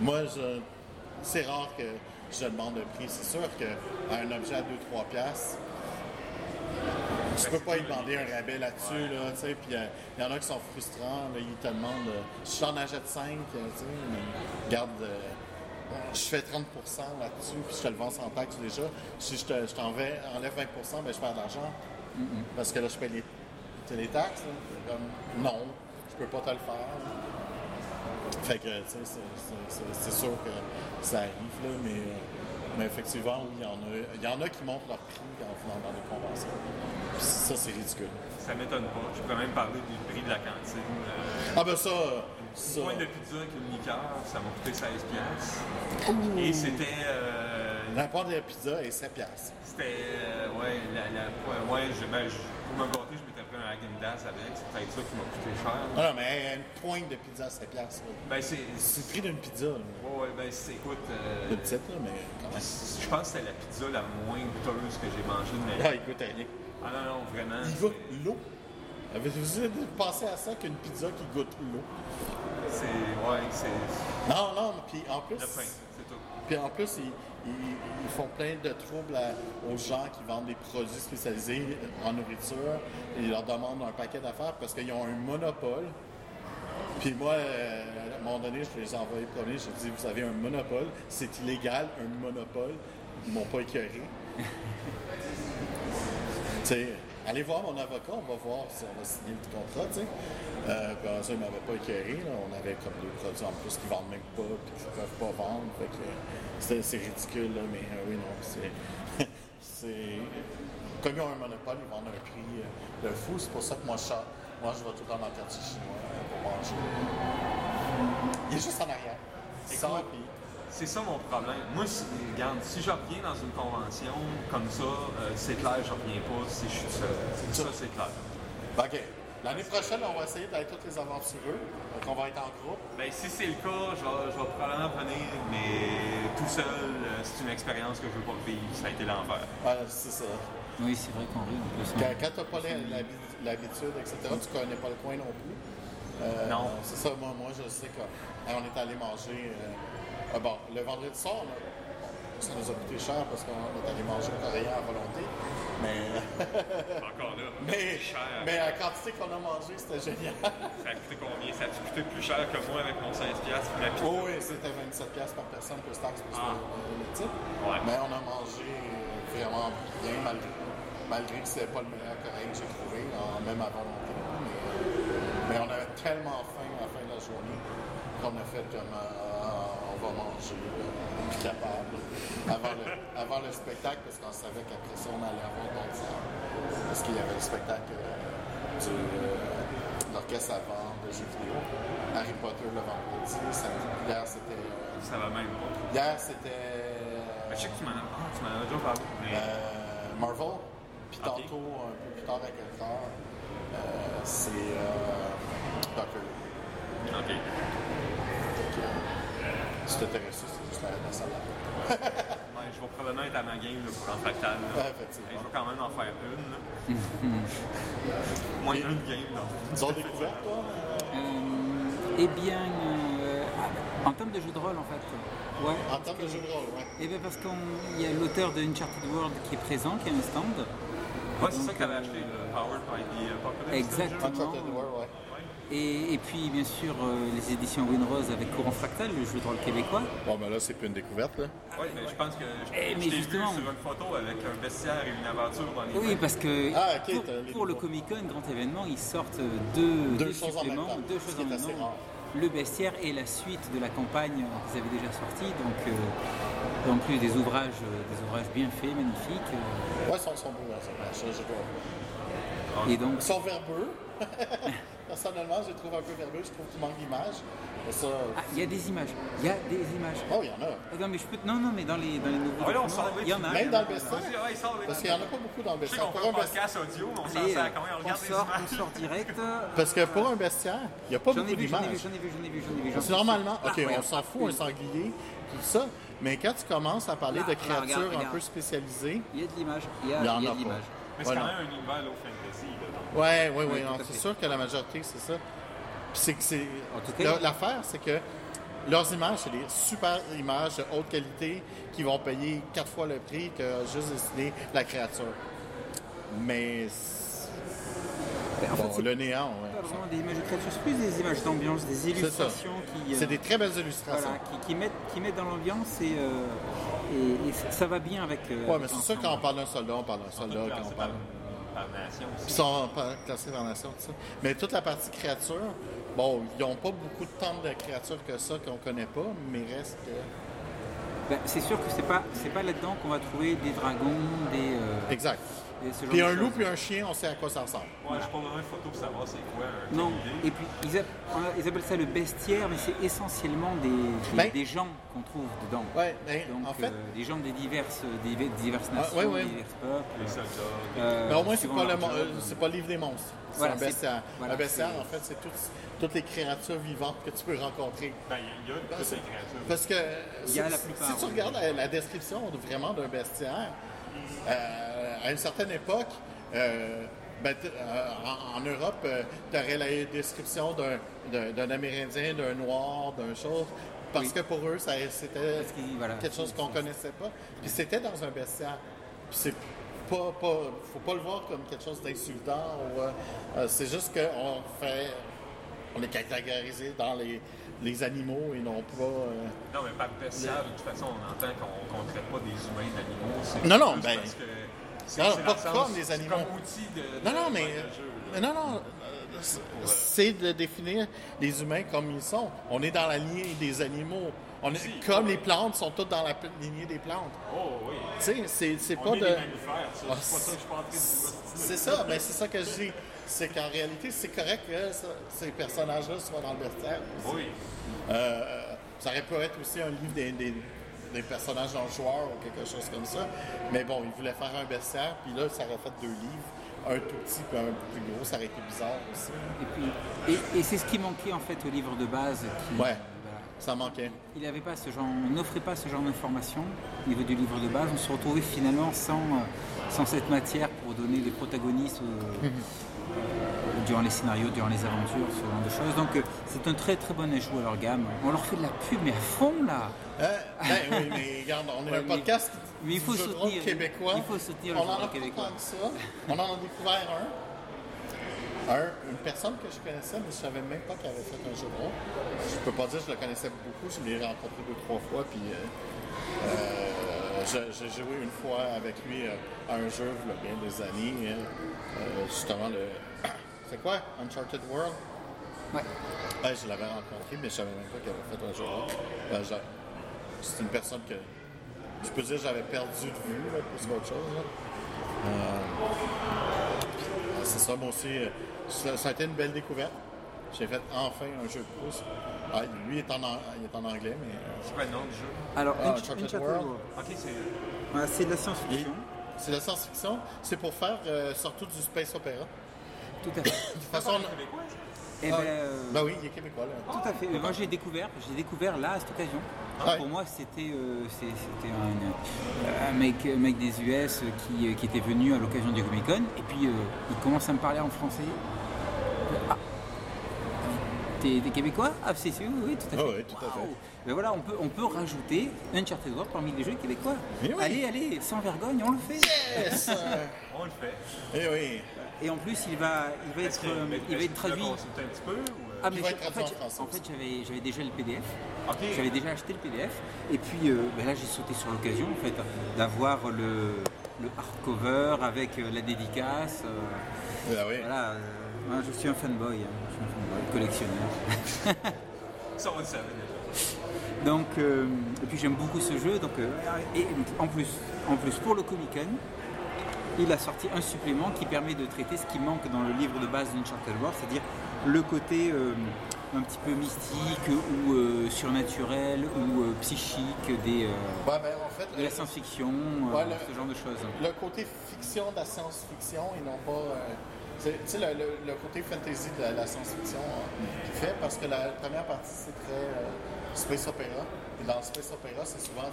Moi, je, c'est rare que je demande un prix. C'est sûr qu'un objet à 2-3 piastres, tu peux pas y demander un rabais là-dessus, là, tu sais, puis il y en a qui sont frustrants, ils te demandent, euh, si j'en achète 5, tu sais, mais garde, euh, je fais 30% là-dessus, puis je te le vends sans taxe déjà. Si je, te, je t'en vais- enlève 20% ben, je perds de l'argent, parce que là, je paye les, les taxes, comme, non, je peux pas te le faire. Fait que, tu sais, c'est, c'est- c'est- c'est sûr que ça arrive, là, mais, euh, mais effectivement, oui, il y en a, il y en a qui montent leur prix en venant dans les conventions. Puis ça, c'est ridicule. Ça m'étonne pas. Je pourrais même parler du prix de la cantine. Euh, Ah ben ça, ça. Une pointe de pizza avec une liqueur, ça m'a coûté 16 piastres. Et c'était... euh, La pointe de pizza est 7 piastres. C'était... euh, ouais, la, la, ouais, je, ben, je- pour me gâter, je m'étais pris un Häagen-Dazs avec. C'est peut-être ça qui m'a coûté cher. Non, non, mais une pointe de pizza à 7 piastres. Ben, c'est... C'est le prix d'une pizza, là. Ouais, ouais, ben, c'est... Écoute... euh, Une petite, là, mais quand même. je pense que c'était la pizza la moins goûteuse que j'ai mangée de ma vie. Ah, il goûte à rien. Ah non, non, vraiment. Il goûte l'eau. Avez-vous pensé à ça qu'une pizza qui goûte l'eau? C'est... Ouais, c'est... Non, non, puis en plus. C'est tout. Puis en plus, ils, ils- ils font plein de troubles à- aux gens qui vendent des produits spécialisés en nourriture. Ils leur demandent un paquet d'affaires parce qu'ils ont un monopole. Puis moi, euh, à un moment donné, je les ai envoyés promener. Je dis, vous avez un monopole, c'est illégal, un monopole. Ils m'ont pas écœuré. Tu sais, allez voir mon avocat, on va voir si on va signer le contrat, tu sais. Euh, puis ça, il m'avait pas écœuré, là. On avait comme des produits en plus qu'ils vendent même pas, puis qu'ils peuvent pas vendre. Fait que c'est, c'est ridicule, là, mais euh, oui, non, c'est... c'est... Comme ils ont un monopole, ils vendent un prix euh, de fou. C'est pour ça que moi, je, moi, je vais tout dans le quartier chinois euh, pour manger. Il est juste en arrière. Sans Écoute, puis- C'est ça mon problème. Moi, si, regarde, si je reviens dans une convention comme ça, euh, c'est clair, je reviens pas si je suis seul. Ça, c'est clair. OK. L'année prochaine, on va essayer d'être tous les aventureux. Donc, on va être en groupe. Ben, si c'est le cas, je vais, je vais probablement venir, mais tout seul, euh, c'est une expérience que je veux pas vivre. Ça a été l'enfer. Voilà, c'est ça. Oui, c'est vrai qu'on rit. Quand, quand tu n'as pas l'ha- l'habi- l'habitude, etc., tu connais pas le coin non plus. Euh, Non. C'est ça, moi, moi, je sais qu'on on est allé manger. euh, ah bon, le vendredi soir, là, ça nous a coûté cher parce qu'on est allé manger coréen à volonté. Mais, Encore là, mais, cher. mais la quantité qu'on a mangé, c'était génial. Ça a coûté combien? Ça a coûté plus cher que moi avec mon 16$ piastres pour la pizza? Oh oui, c'était 27 pièces par personne plus taxe plus Ah. le, type. Ouais. Mais on a mangé vraiment bien malgré, malgré que c'était pas le meilleur coréen que j'ai trouvé, même à volonté. Mais, mais on avait tellement faim à la fin de la journée qu'on a fait comme euh, va manger, là, plus capable. Avant le, avant le spectacle, parce qu'on savait qu'après ça, on allait avoir d'autres salles. Parce qu'il y avait le spectacle euh, du, euh, l'orchestre avant de jeux vidéo. Harry Potter le vendredi. samedi. Hier, c'était. euh, Ça va même pas. hier, c'était. Ben, je sais que tu m'en as, ah, tu m'en as déjà parlé. Mais... euh, Marvel. Puis Ok. tantôt, un peu plus tard à quelque part, euh, c'est euh, Doctor Who. OK. Euh, c'est juste la. Ouais, je vais probablement être à ma game là, pour en fractal. là. Effectivement. Je vais quand même en faire une. Là. Moins une game, là. Ils ont découvert, toi? Euh, Euh, eh bien, euh, en termes de jeu de rôle, en fait. Ouais. en termes de jeu de rôle, ouais. Eh bien, parce qu'il y a l'auteur de Uncharted World qui est présent, qui a un stand. Ouais, c'est ça que t'avais acheté, le Powered by the Apocalypse. Exactement. Uncharted World, ouais. Et, et puis, bien sûr, euh, les éditions Winrose avec Courant Fractal, le jeu de rôle québécois. Bon, ben là, c'est plus une découverte, là. Oui, mais je pense que je, Eh, je mais t'ai vu justement. sur une photo avec un bestiaire et une aventure dans les Oui, mains. parce que Ah, pour, le deux. Comic Con, grand événement, ils sortent deux, Deux deux choses en même suppléments, temps, deux choses en même temps. Le bestiaire et la suite de la campagne qu'ils avaient déjà sortie. Donc, euh, en plus des ouvrages, euh, des ouvrages bien faits, magnifiques. euh, Ouais, ils sont, sont beaux, là, ça. Je, je dois- et donc, Ils sont verbeux. Personnellement, je les trouve un peu verbeux, je trouve qu'il manque d'image. Mais ça. Ah, il y a des images. Il y a des images. Oh, il y en a. Ah, Non, mais je peux... non, non, mais dans les, dans les nouveaux Ouais, là, on documents, sort, il y en a. Même dans le les- Parce qu'il n'y en a pas beaucoup dans le qu'on Pour un podcast audio, mais on s'en sert quand même. On on regarde les sort, on images. sort direct. Parce que pour un bestiaire, il n'y a pas beaucoup vu, j'en ai vu, d'images. j'en ai vu, j'en ai vu, j'en ai vu. j'en Parce que ai vu. normalement, ok, on s'en fout, un sanglier, tout ça. Mais quand tu commences à parler Là, de créatures regarde, un peu spécialisées, Il y a de l'image. Il y a, il y en il y a a de l'image. Mais c'est quand même un univers low fantasy. Ouais, oui, oui, Oui, c'est sûr que la majorité, c'est ça. Puis c'est L'affaire, c'est que leurs images, c'est des super images de haute qualité qui vont payer quatre fois le prix que juste dessiner la créature. Mais. c'est- en fait, Bon, c'est le néant, pas vraiment des images de créatures, c'est plus des images d'ambiance, des illustrations qui, euh, C'est des très belles illustrations. voilà, qui, qui mettent, qui mettent dans l'ambiance et, euh, et, et ça va bien avec. euh, Ouais, mais c'est sûr, quand on parle d'un soldat, on parle d'un soldat. Quand on parle. Par, nation Ils aussi. sont pas classés par nation, tout ça. Mais toute la partie créature, bon, ils n'ont pas beaucoup de temps de créatures que ça qu'on connaît pas, mais reste que. Ben, c'est sûr que c'est pas c'est pas là-dedans qu'on va trouver des dragons, des. euh, Exact. Puis un loup puis un chien, on sait à quoi ça ressemble. Ouais, je prends vraiment une photo pour savoir c'est quoi un Non, et puis ils, a- ils appellent ça le bestiaire, mais c'est essentiellement des, des, Ben- des gens qu'on trouve dedans. Ouais, mais Donc, en fait, euh, des gens des diverses, des diverses Ah, nations, ouais, ouais. des divers peuples. Les soldats. euh, mais au moins, c'est suivant pas, le, euh, pas le livre des monstres. C'est Voilà, un c'est- bestiaire. voilà, un bestiaire, c'est- en fait, c'est toutes, toutes les créatures vivantes que tu peux rencontrer. Ben, il y a toutes les créatures. Parce que Il y a si, la plupart, si tu regardes la, la description de- vraiment d'un bestiaire, euh, à une certaine époque, euh, ben, euh, en, en Europe, tu aurais la description d'un, d'un, d'un Amérindien, d'un Noir, d'un chose, parce Oui. que pour eux, ça, c'était voilà, quelque chose qu'on connaissait pas. Puis c'était dans un bestiaire. Puis c'est pas, pas, faut pas le voir comme quelque chose d'insultant. ou, euh, euh, c'est juste qu'on fait, on est catégorisé dans les, les animaux et non pas. euh, Non, mais par bestiaire, de toute façon, on entend qu'on ne traite pas des humains d'animaux. c'est Non, non, ben- parce que c'est- Non, c'est pas comme des c'est animaux. comme outil de. de- Non, non, mais. de jeu. Non, non. c'est- de définir les humains comme ils sont. On est dans la lignée des animaux. On est, Si. comme les plantes sont toutes dans la lignée des plantes. Oh, oui. Tu sais, c'est, c'est On pas est de. des. Ah, c'est pas ça que je. C'est ça, mais c'est ça que je dis. C'est qu'en réalité, c'est correct que ça- ces personnages-là soient dans le bestiaire. Oui. Euh, ça aurait pu être aussi un livre des, des- des personnages dans le joueur ou quelque chose comme ça. Mais bon, ils voulaient faire un bestiaire, puis là, ça aurait fait deux livres. Un tout petit puis un plus gros, ça aurait été bizarre aussi. Et, puis, et, et c'est ce qui manquait en fait au livre de base. Qui, Ouais. voilà. Ça manquait. Il avait pas ce genre, on n'offrait pas ce genre d'informations au niveau du livre de base. On se retrouvait finalement sans, euh, sans cette matière pour donner des protagonistes euh, euh, durant les scénarios, durant les aventures, ce genre de choses. Donc euh, c'est un très très bon ajout à leur gamme. On leur fait de la pub, mais à fond là. Euh, ben oui, mais regarde, on est Ouais, un podcast mais il faut de soutenir- rôle québécois. il faut soutenir le on jeu de rôle québécois. ça. On en a découvert un. Un, une personne que je connaissais, mais je savais même pas qu'elle avait fait un jeu de rôle. Je peux pas dire que je le connaissais beaucoup, je l'ai rencontré deux, trois fois, puis euh, euh, j'ai joué une fois avec lui euh, à un jeu, il y a bien des années, hein, euh, justement le... C'est quoi? Uncharted World? Ouais. Ouais, je l'avais rencontré, mais je savais même pas qu'elle avait fait un jeu de rôle. Euh, c'est une personne que je peux dire que j'avais perdu de vue, là, plus qu'autre chose. Euh, c'est ça, moi aussi. euh, Ça, ça a été une belle découverte. J'ai fait enfin un jeu de pouce. Ah, lui est en, il est en anglais, mais euh, C'est quoi le nom du jeu? Alors, Ah, Uncharted World. World. Ok, c'est. C'est de la science-fiction. c'est de la science-fiction. C'est pour faire euh, surtout du space opéra. Tout à fait. De toute façon, québécois? Eh ah, ben, euh, ben oui, il est québécois là. Tout à fait. Moi, j'ai découvert, j'ai découvert là à cette occasion. Ouais. Pour moi, c'était euh, c'était un, un mec, un mec des US qui, qui était venu à l'occasion du Comic Con et puis euh, il commence à me parler en français. Ah, t'es t'es québécois? Ah, c'est sûr, oui, oui, tout à fait. Ah oui, tout à fait. Ben voilà, on peut, on peut rajouter Uncharted World parmi les jeux québécois. Mais oui. Allez, allez, sans vergogne, on le fait. Yes! On le fait. Eh oui. Et en plus, il va, il va Est-ce être, euh, il va être traduit. consulté un petit peu ou. euh? Ah, mais je- en fait, en fait, j'avais, j'avais déjà le PDF. J'avais déjà acheté le PDF. Et puis euh, ben là, j'ai sauté sur l'occasion en fait d'avoir le, le hardcover avec la dédicace. euh, Ah oui. voilà, euh, moi, je suis un fanboy, collectionneur. Donc, euh, et puis j'aime beaucoup ce jeu. Donc, euh, et en plus, en plus pour le Comic Con, il a sorti un supplément qui permet de traiter ce qui manque dans le livre de base d'Uncharted World, c'est-à-dire le côté euh, un petit peu mystique ou euh, surnaturel ou euh, psychique des, ben, en fait, de la science-fiction, ce genre de choses. Le côté fiction de la science-fiction et non pas tu sais, le, côté fantasy de la, science-fiction qui fait, parce que la première partie, c'est très space opéra. Et dans space opéra, c'est souvent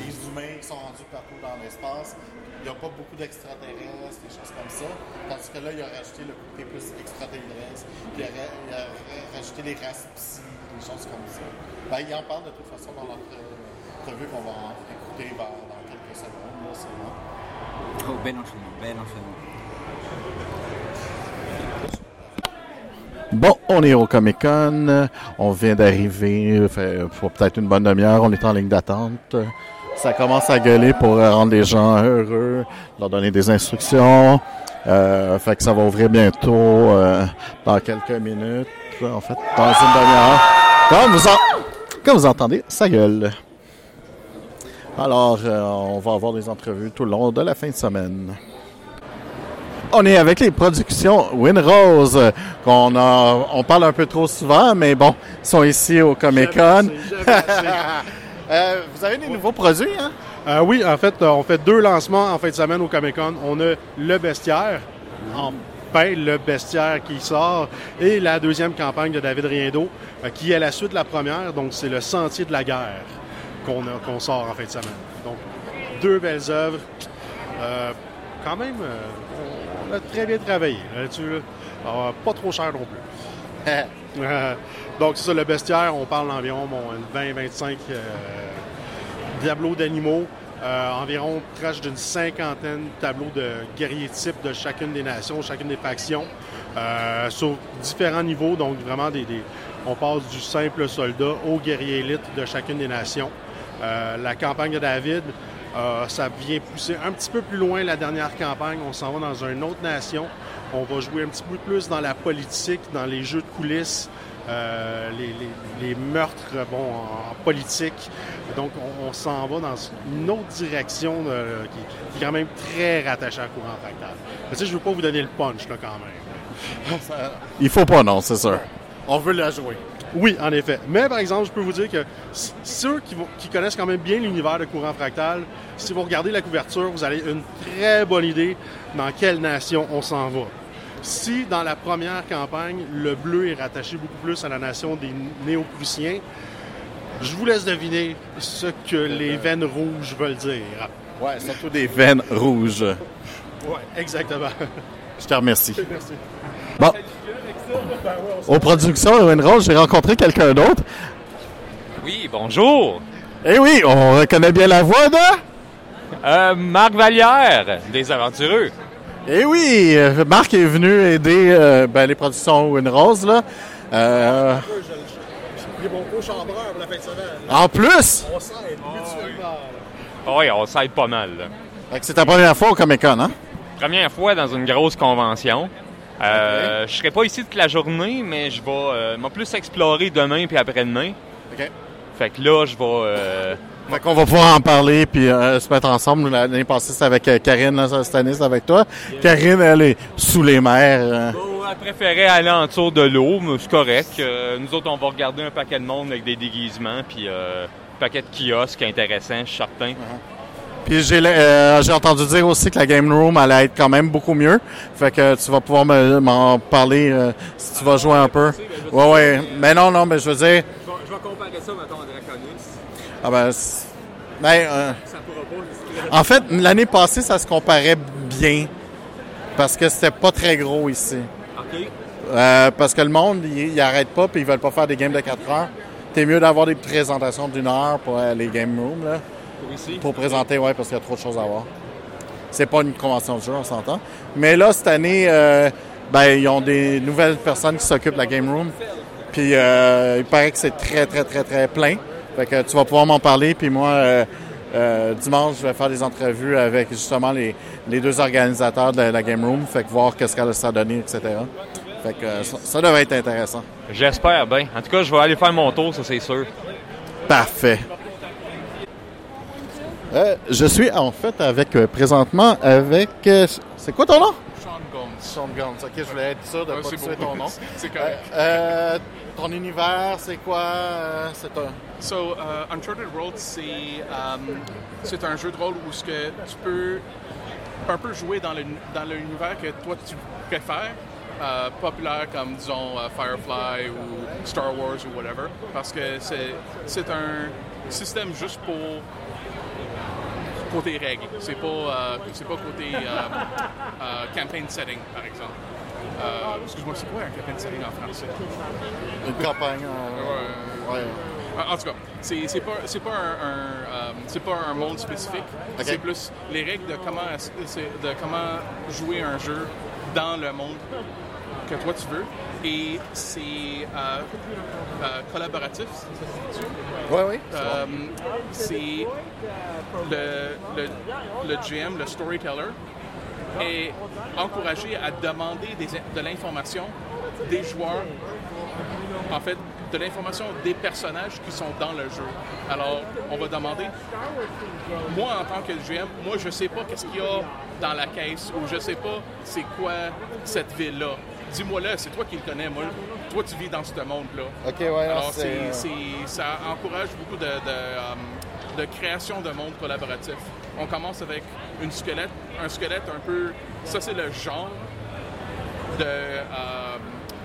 les humains qui sont rendus partout dans l'espace, il n'y a pas beaucoup d'extraterrestres, des choses comme ça. Tandis que là, il a rajouté le côté plus extraterrestre, il a, a rajouté les races psy, des choses comme ça. Ben, il en parle de toute façon dans notre revue qu'on va écouter dans, quelques secondes. Là, oh, bel enchaînement, bel enchaînement. Bon, on est au Comic Con. On vient d'arriver. Pour peut-être une bonne demi-heure. On est en ligne d'attente ça commence à gueuler pour rendre les gens heureux, leur donner des instructions. Euh, fait que ça va ouvrir bientôt euh, dans quelques minutes, en fait, dans une demi-heure. Comme vous, entendez, ça gueule. Alors, euh, on va avoir des entrevues tout le long de la fin de semaine. On est avec les productions Winrose, qu'on a, on parle un peu trop souvent, mais bon, ils sont ici au Comic Con. Euh, vous avez des nouveaux produits, hein? Euh, oui, en fait, euh, on fait deux lancements en fin de semaine au Comic Con. On a le bestiaire, en pain, le bestiaire qui sort, et la deuxième campagne de David Riendo, qui est la suite de la première, donc c'est le Sentier de la guerre qu'on sort en fin de semaine. Donc, deux belles œuvres. quand même, on a très bien travaillé là-dessus. pas trop cher non plus. Donc, c'est ça, le bestiaire, on parle d'environ 20-25 euh, tableaux d'animaux, euh, environ proche d'une cinquantaine de tableaux de guerriers types de chacune des nations, chacune des factions, euh, sur différents niveaux. Donc, vraiment, des, on passe du simple soldat au guerrier élite de chacune des nations. la campagne de David, ça vient pousser un petit peu plus loin la dernière campagne. On s'en va dans une autre nation. On va jouer un petit peu plus dans la politique, dans les jeux de coulisses. Euh, les, meurtres bon, en, politique. Donc, on, s'en va dans une autre direction qui, est quand même très rattachée à courant fractal. Mais tu je ne veux pas vous donner le punch, là, quand même. Il faut pas, non, c'est sûr. On veut la jouer. Oui, en effet. Mais par exemple, je peux vous dire que ceux qui, qui connaissent quand même bien l'univers de courant fractal, si vous regardez la couverture, vous avez une très bonne idée dans quelle nation on s'en va. Si dans la première campagne, le bleu est rattaché beaucoup plus à la nation des néo-prussiens, je vous laisse deviner ce que les veines rouges veulent dire. Ouais, surtout des veines rouges. Ouais, exactement. Je te remercie. Merci. Bon. Aux productions de Rose, j'ai rencontré quelqu'un d'autre. Oui, bonjour. Eh oui, on reconnaît bien la voix de... Euh, Marc Vallière, des Aventureux. Eh oui, euh, Marc est venu aider euh, ben, les productions Winrose. Là. Euh... pour la fin de semaine. En plus? On s'aide mutuellement. Ah oui, on s'aide pas mal. C'est ta première fois au Comic Con, hein? Première fois dans une grosse convention. Euh, Je serai pas ici toute la journée, mais je vais euh, plus explorer demain puis après-demain. OK. Fait que là, je vais fait qu'on va pouvoir en parler puis euh, se mettre ensemble. L'année passée, c'était avec euh, Karine, là, cette année, c'est avec toi. Karine, elle est sous les mers. Euh. elle préférait aller en dessous de l'eau, mais c'est correct. nous autres, on va regarder un paquet de monde avec des déguisements puis un paquet de kiosques intéressants, je suis certain. Uh-huh. Puis j'ai j'ai entendu dire aussi que la game room allait être quand même beaucoup mieux. Fait que tu vas pouvoir m'en parler si tu vas jouer un peu. Ouais, ouais. Mais non, non, mais je veux dire. Je vais, comparer ça, mettons, à Draconis. Ah ben, ben euh, en fait, l'année passée, ça se comparait bien parce que c'était pas très gros ici. OK. Euh, parce que le monde, il, arrête pas puis ils veulent pas faire des games de 4 heures. T'es mieux d'avoir des présentations d'une heure pour euh, les game rooms, là. Pour ici? Pour présenter, ouais, parce qu'il y a trop de choses à voir. C'est pas une convention de jeu, on s'entend. Mais là, cette année, ben, ils ont des nouvelles personnes qui s'occupent de la game room. Puis il paraît que c'est très, très, très, très plein. Fait que tu vas pouvoir m'en parler, puis moi, euh, euh, dimanche, je vais faire des entrevues avec justement les, deux organisateurs de la, Game Room, fait que voir qu'est-ce qu'elle a donné, etc. Fait que euh, ça, devrait être intéressant. J'espère bien. En tout cas, je vais aller faire mon tour, ça c'est sûr. Parfait. Euh, je suis en fait avec euh, présentement avec. euh, c'est quoi ton nom? Sean Gomes. Sean Guns. Ok, je voulais être sûr de pas c'est tuer beau. ton nom. C'est correct. Ton univers, c'est quoi? C'est un. So, euh, Uncharted World, c'est euh, c'est un jeu de rôle où ce que tu peux un peu jouer dans le dans l'univers que toi tu préfères, euh, populaire comme disons euh, Firefly ou Star Wars ou whatever, parce que c'est c'est un système juste pour côté règles. C'est pas euh, c'est pas côté euh, euh, campaign setting par exemple. Excuse-moi, c'est quoi un campaign setting en français? Une campagne. ouais. En tout cas, c'est c'est pas c'est pas un, un, c'est pas un monde spécifique. C'est plus les règles de comment de comment jouer un jeu dans le monde que toi tu veux. Et c'est euh, euh, collaboratif. Oui, oui. Euh, c'est le, le, le GM, le storyteller, est encouragé à demander des- de l'information des joueurs, en fait, de l'information des personnages qui sont dans le jeu. Alors, on va demander, moi en tant que GM, moi je sais pas qu'est-ce qu'il y a dans la caisse ou je sais pas c'est quoi cette ville-là. Dis-moi là, c'est toi qui le connais, moi. Toi, tu vis dans ce monde-là. Ok, ouais, Alors, c'est- c'est, ça encourage beaucoup de, de, euh, de création de monde collaboratif. On commence avec une squelette, un squelette un peu. Ça, c'est le genre de euh,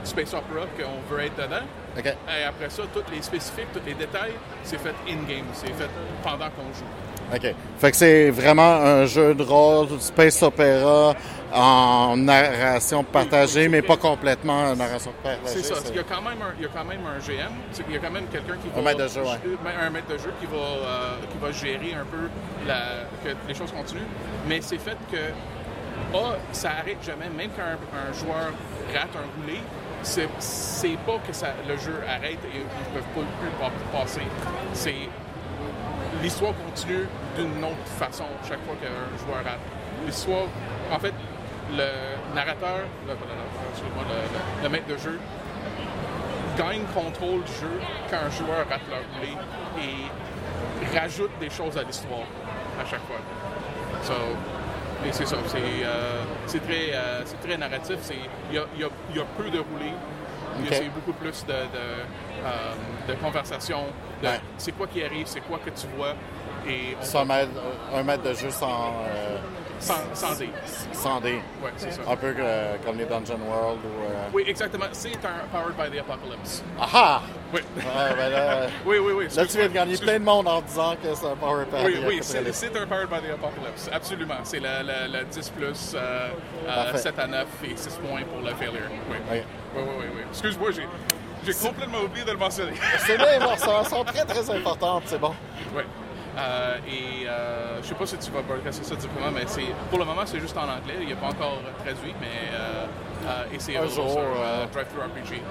space opera qu'on veut être dedans. Et après ça, tous les spécifiques, tous les détails, c'est fait in-game, c'est fait pendant qu'on joue. OK. Fait que c'est vraiment un jeu de rôle, space opéra, en narration partagée, mais pas complètement en narration partagée. C'est ça. Il y, a quand même un, il y a quand même un GM. Il y a quand même quelqu'un qui va. Un maître de jeu, ouais. euh, Un maître de jeu qui va, euh, qui va gérer un peu la, que les choses continuent. Mais c'est fait que. A, ça arrête jamais. Même quand un, un joueur rate un roulé, c'est pas que ça, le jeu arrête et ils ne peuvent pas plus pa- passer. C'est. L'histoire continue d'une autre façon chaque fois qu'un joueur rate. L'histoire. En fait, le narrateur, le, le maître de jeu, gagne contrôle du jeu quand un joueur rate leur roulé et rajoute des choses à l'histoire à chaque fois. So, et c'est ça, c'est euh, c'est très, euh, c'est très narratif. Il y a, il y a- il y a peu de roulés. Il y a- Ok. C'est beaucoup plus de, de, euh, de conversation. de Ouais. C'est quoi qui arrive, c'est quoi que tu vois. Et on un maître, un maître de jeu sans, sans, sans dé. sans dés. Ouais, c'est ça. Un peu euh, comme les Dungeon World ou... euh, Oui, exactement. C'est un Powered by the Apocalypse. Aha! Oui. Ouais, ben là, oui, oui, oui. là, tu viens de gagner plein de monde en disant que c'est un Power Pack. Oui, oui, c'est c'est un Powered by the Apocalypse, absolument. C'est le, le- le 10 plus, euh, euh, Parfait. 7 à 9 et 6 points pour le failure. Oui, Oui. oui, oui, oui. oui. Excuse-moi, j'ai, j'ai complètement oublié de le mentionner. C'est bien, ça sont très, très importantes, c'est bon. oui. Euh, et euh, je sais pas si tu vas broadcaster ça directement, mais c'est, pour le moment, c'est juste en anglais. Il n'est pas encore traduit, mais euh, euh, et c'est Un jour, sur euh, euh, Drive-Thru RPG.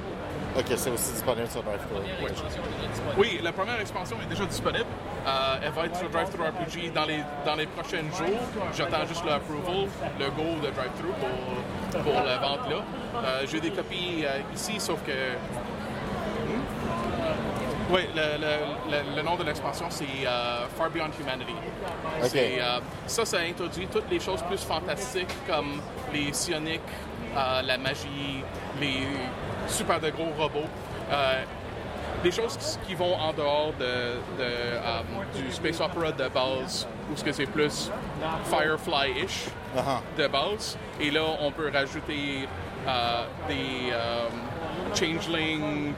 Ok, c'est aussi disponible sur DriveThru. Oui. Oui, la première expansion est déjà disponible. Euh, elle va être sur DriveThru RPG dans les, dans les prochains jours. J'attends juste l'approval, le go de DriveThru pour, pour la vente là. Euh, J'ai des copies euh, ici, sauf que. Oui, le, le- le- le nom de l'expansion, c'est euh, Far Beyond Humanity. Ok. C'est, euh, ça, ça introduit toutes les choses plus fantastiques comme les psioniques, euh, la magie, les super de gros robots. Des choses qui- vont en dehors de, de, du space opera de base, où ce que c'est plus Firefly-ish Ah, de base. Et là, on peut rajouter des euh, changelings,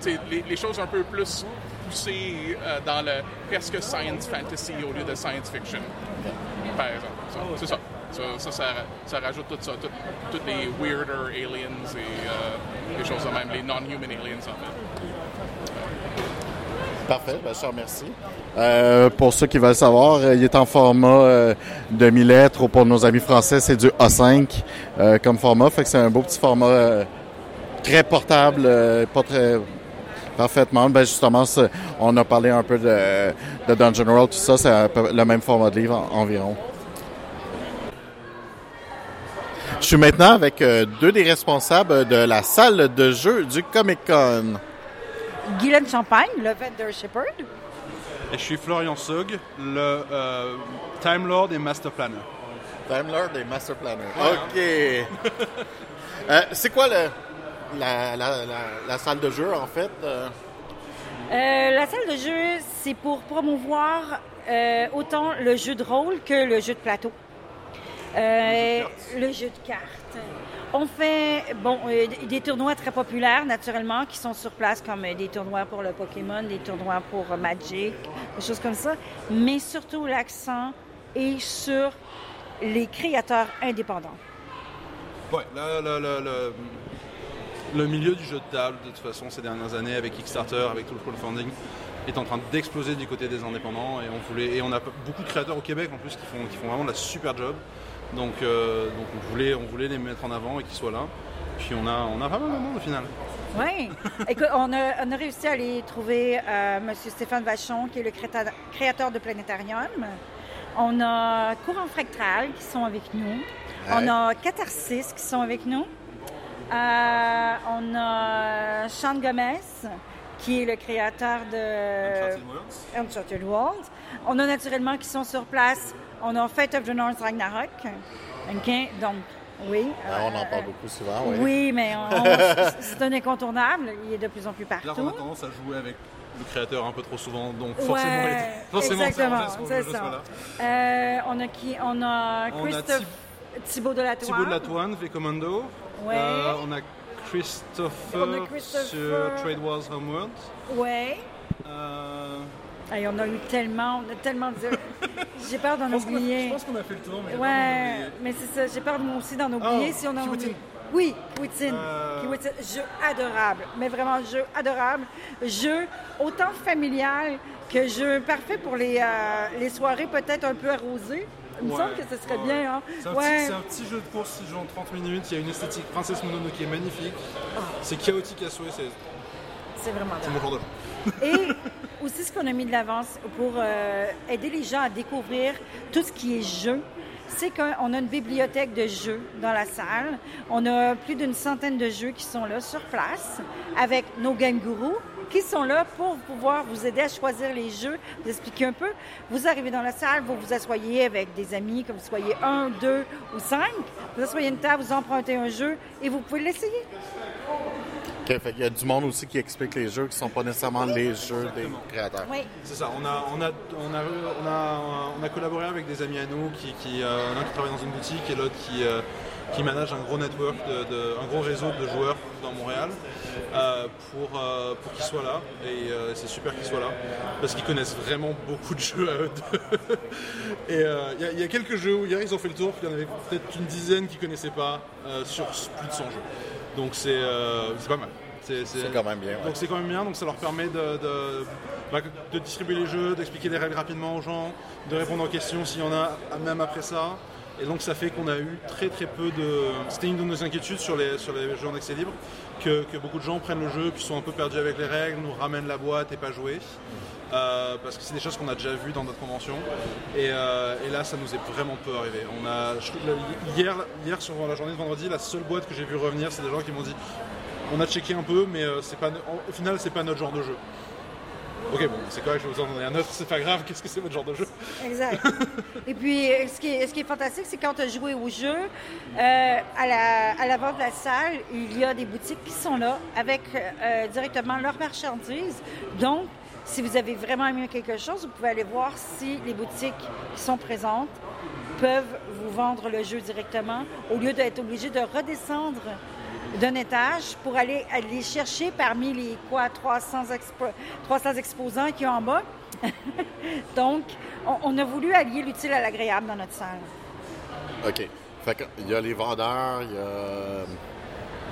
les choses un peu plus euh, dans le presque science fantasy au lieu de science fiction, par exemple. Ça, C'est ça. Ça, ça, ça, ça rajoute tout ça, tout- toutes les weirder aliens et euh, les choses de même, les non-human aliens en fait. Parfait, ben, je te remercie. Euh, pour ceux qui veulent savoir, euh, il est en format euh, demi-lettre ou pour nos amis français, c'est du A5 euh, comme format. Fait que c'est un beau petit format euh, très portable, euh, pas très parfaitement. Ben justement, on a parlé un peu de, de Dungeon World, tout ça, c'est un peu le même format de livre en- environ. Je suis maintenant avec euh, deux des responsables de la salle de jeu du Comic Con. Guylaine Champagne, le vendor Shepherd. Et je suis Florian Sog, le euh, Time Lord et Master Planner. Time Lord et Master Planner. OK. Euh, c'est quoi le, la, la- la- la salle de jeu, en fait? euh? Euh, la salle de jeu, c'est pour promouvoir euh, autant le jeu de rôle que le jeu de plateau. Euh, le jeu de cartes. On fait bon euh, des tournois très populaires naturellement qui sont sur place comme euh, des tournois pour le Pokémon, des tournois pour euh, Magic, des choses comme ça, mais surtout l'accent est sur les créateurs indépendants. Ouais, le, le milieu du jeu de table, de toute façon, ces dernières années, avec Kickstarter, avec tout le crowdfunding, est en train d'exploser du côté des indépendants. Et on, voulait, et on a beaucoup de créateurs au Québec en plus qui font, qui font vraiment de la super job. Donc, euh, donc on, voulait, on voulait les mettre en avant et qu'ils soient là. Puis on a, on a pas mal de monde au final. Oui. Écoute, on a, on a réussi à aller trouver euh, M. Stéphane Vachon, qui est le créateur de Planétarium. On a Courant Fractal qui sont avec nous. On a Catharsis qui sont avec nous. Euh, on a Sean Gomez, qui est le créateur de Uncharted World. On a naturellement qui sont sur place. On a Fate of the North Ragnarok. OK? Donc, oui. Ah, on en euh, parle beaucoup souvent, oui. oui, mais on- c'est un incontournable. Il est de plus en plus Là, on a partout. tendance à jouer avec le créateur un peu trop souvent, donc Ouais, forcément, il est- forcément exactement, c'est ça. Euh, on a qui On a On a Christophe Thibault de la Toile. Thibaut de la Toine, V Commando. Ouais. Euh, on a Christopher, On a Christopher. sur Trade Wars Homeworld. Ouais. Euh, Hey, on a eu tellement, on a tellement de... J'ai peur d'en oublier. je pense qu'on a fait le tour, mais Ouais, mais c'est ça. J'ai peur de moi aussi d'en oublier Oh, si on en oublie. Oui, Kiwitin. Euh. Jeu adorable. Mais vraiment, jeu adorable. Jeu autant familial que jeu parfait pour les, euh, les soirées peut-être un peu arrosées. Il me Ouais, semble que ce serait ouais, bien. Hein? C'est un, Ouais. petit- c'est un petit jeu de course qui joue en 30 minutes. Il y a une esthétique Princesse Mononoke qui est magnifique. C'est chaotique à souhait. C'est C'est vraiment c'est mon genre de jeu. Et aussi, ce qu'on a mis de l'avance pour euh, aider les gens à découvrir tout ce qui est jeu, c'est qu'on a une bibliothèque de jeux dans la salle. On a plus d'une centaine de jeux qui sont là sur place avec nos game gurus qui sont là pour pouvoir vous aider à choisir les jeux, vous expliquer un peu. Vous arrivez dans la salle, vous vous asseyez avec des amis, que vous soyez un, deux ou cinq. Vous asseyez une table, vous empruntez un jeu et vous pouvez l'essayer. Fait qu'il y a du monde aussi qui explique les jeux qui sont pas nécessairement les jeux des créateurs. Oui. C'est ça, on a, on, a, on, a, on, a, on a collaboré avec des amis à nous qui, qui, euh, l'un qui travaille dans une boutique et l'autre qui, euh, qui manage un gros network, de, de- un gros réseau de joueurs dans Montréal euh, pour, euh, pour qu'ils soient là. Et euh, c'est super qu'ils soient là parce qu'ils connaissent vraiment beaucoup de jeux à eux deux. et il y a- il y, a quelques jeux où hier ils ont fait le tour, puis il y en avait peut-être une dizaine qui ne connaissaient pas sur plus de 100 jeux. Donc c'est pas mal. C'est C'est quand même bien, ouais. Donc c'est quand même bien, donc ça leur permet de, de, bah, de distribuer les jeux, d'expliquer les règles rapidement aux gens, de répondre aux questions s'il y en a, même après ça. Et donc ça fait qu'on a eu très très peu de... C'était une de nos inquiétudes sur les, sur les jeux en accès libre, que, beaucoup de gens prennent le jeu, puis sont un peu perdus avec les règles, nous ramènent la boîte et pas jouer. Euh, parce que c'est des choses qu'on a déjà vues dans notre convention. Et, euh, et là, ça nous est vraiment peu arrivé. Hier, hier, sur la journée de vendredi, la seule boîte que j'ai vu revenir, c'est des gens qui m'ont dit on a checké un peu, mais euh, au final, c'est pas notre genre de jeu. Ok, bon, c'est correct, je vais vous en donner un autre, c'est pas grave, qu'est-ce que c'est votre genre de jeu? Exact. Et puis, euh, ce qui est, ce qui est fantastique, c'est quand tu as joué au jeu, euh, à, la, à l'avant de la salle, il y a des boutiques qui sont là avec euh, directement leurs marchandises. Donc, si vous avez vraiment aimé quelque chose, vous pouvez aller voir si les boutiques qui sont présentes peuvent vous vendre le jeu directement au lieu d'être obligé de redescendre d'un étage pour aller, aller chercher parmi les quoi 300, expo- 300 exposants qui y a en bas. Donc, on, a voulu allier l'utile à l'agréable dans notre salle. OK. Il y a les vendeurs, il y a...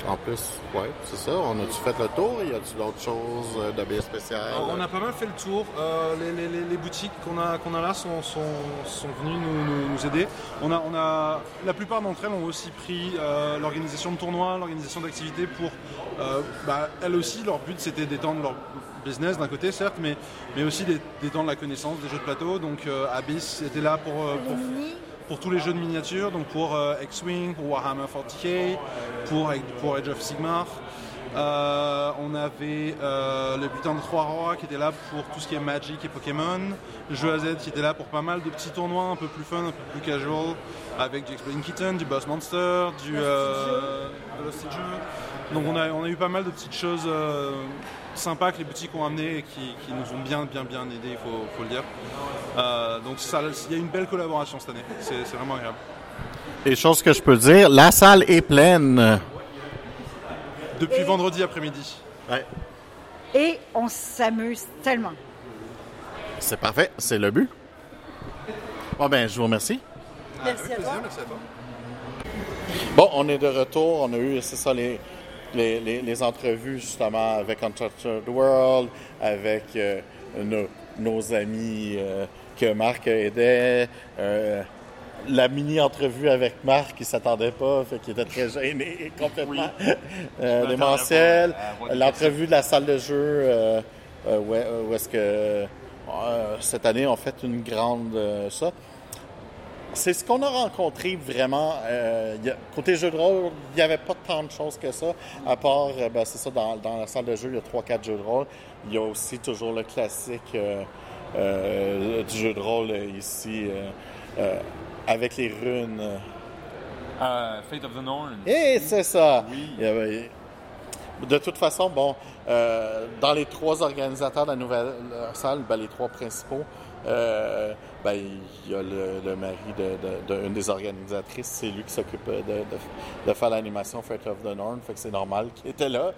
En plus, ouais, c'est ça. On a-tu fait le tour? Y a-tu d'autres choses euh, de bien spéciales? Alors, on a pas mal fait le tour. Euh, les, les- les- les boutiques qu'on a, qu'on a là sont, sont, sont venues nous, nous- nous aider. On a, on a, la plupart d'entre elles ont aussi pris euh, l'organisation de tournois, l'organisation d'activités pour. euh, bah, elles aussi, leur but c'était d'étendre leur business d'un côté, certes, mais, mais aussi d'é- d'étendre la connaissance des jeux de plateau. Donc euh, Abyss était là pour, euh, pour, pour tous les jeux de miniatures, donc pour euh, X-Wing, pour Warhammer 40k, pour, pour Age of Sigmar. Euh, on avait euh, le butin de Trois Rois qui était là pour tout ce qui est Magic et Pokémon. Le jeu AZ qui était là pour pas mal de petits tournois un peu plus fun, un peu plus casual, avec du Exploding Kitten, du Boss Monster, du Jeu. Donc on a, on a eu pas mal de petites choses sympas que les boutiques ont amenées et qui, qui nous ont bien bien bien aidés, il faut, faut le dire. Euh, donc ça- il y a une belle collaboration cette année, c'est vraiment agréable. Et chose que je peux dire, la salle est pleine. Depuis Et- vendredi après-midi. Et on s'amuse tellement. C'est parfait, c'est le but. Bon ben, je vous remercie. Merci à toi. merci à toi. Bon, on est de retour. On a eu, c'est ça, les, les, les- les entrevues justement avec Uncharted World, avec euh, nos, nos amis euh, que Marc aidait. euh, la mini-entrevue avec Marc, qui s'attendait pas, fait qu'il était très gêné, complètement démentiel. L'entrevue de la salle de jeu, où, est- où est-ce que cette année on fait une grande ça. C'est ce qu'on a rencontré vraiment. euh, a- côté jeu de rôle, il n'y avait pas tant de choses que ça, à part, euh, ben, c'est ça, dans, dans la salle de jeu, il y a 3-4 jeux de rôle. Il y a aussi toujours le classique euh, du jeu de rôle ici, avec les runes. Fate of the Norn. Et c'est ça! Oui. Il y avait- De toute façon, bon, dans les trois organisateurs de la nouvelle salle, ben, les trois principaux, euh, ben, il y a le, mari de, de- de une des organisatrices, c'est lui qui s'occupe de, faire l'animation Fate of the North, c'est normal qu'il était là.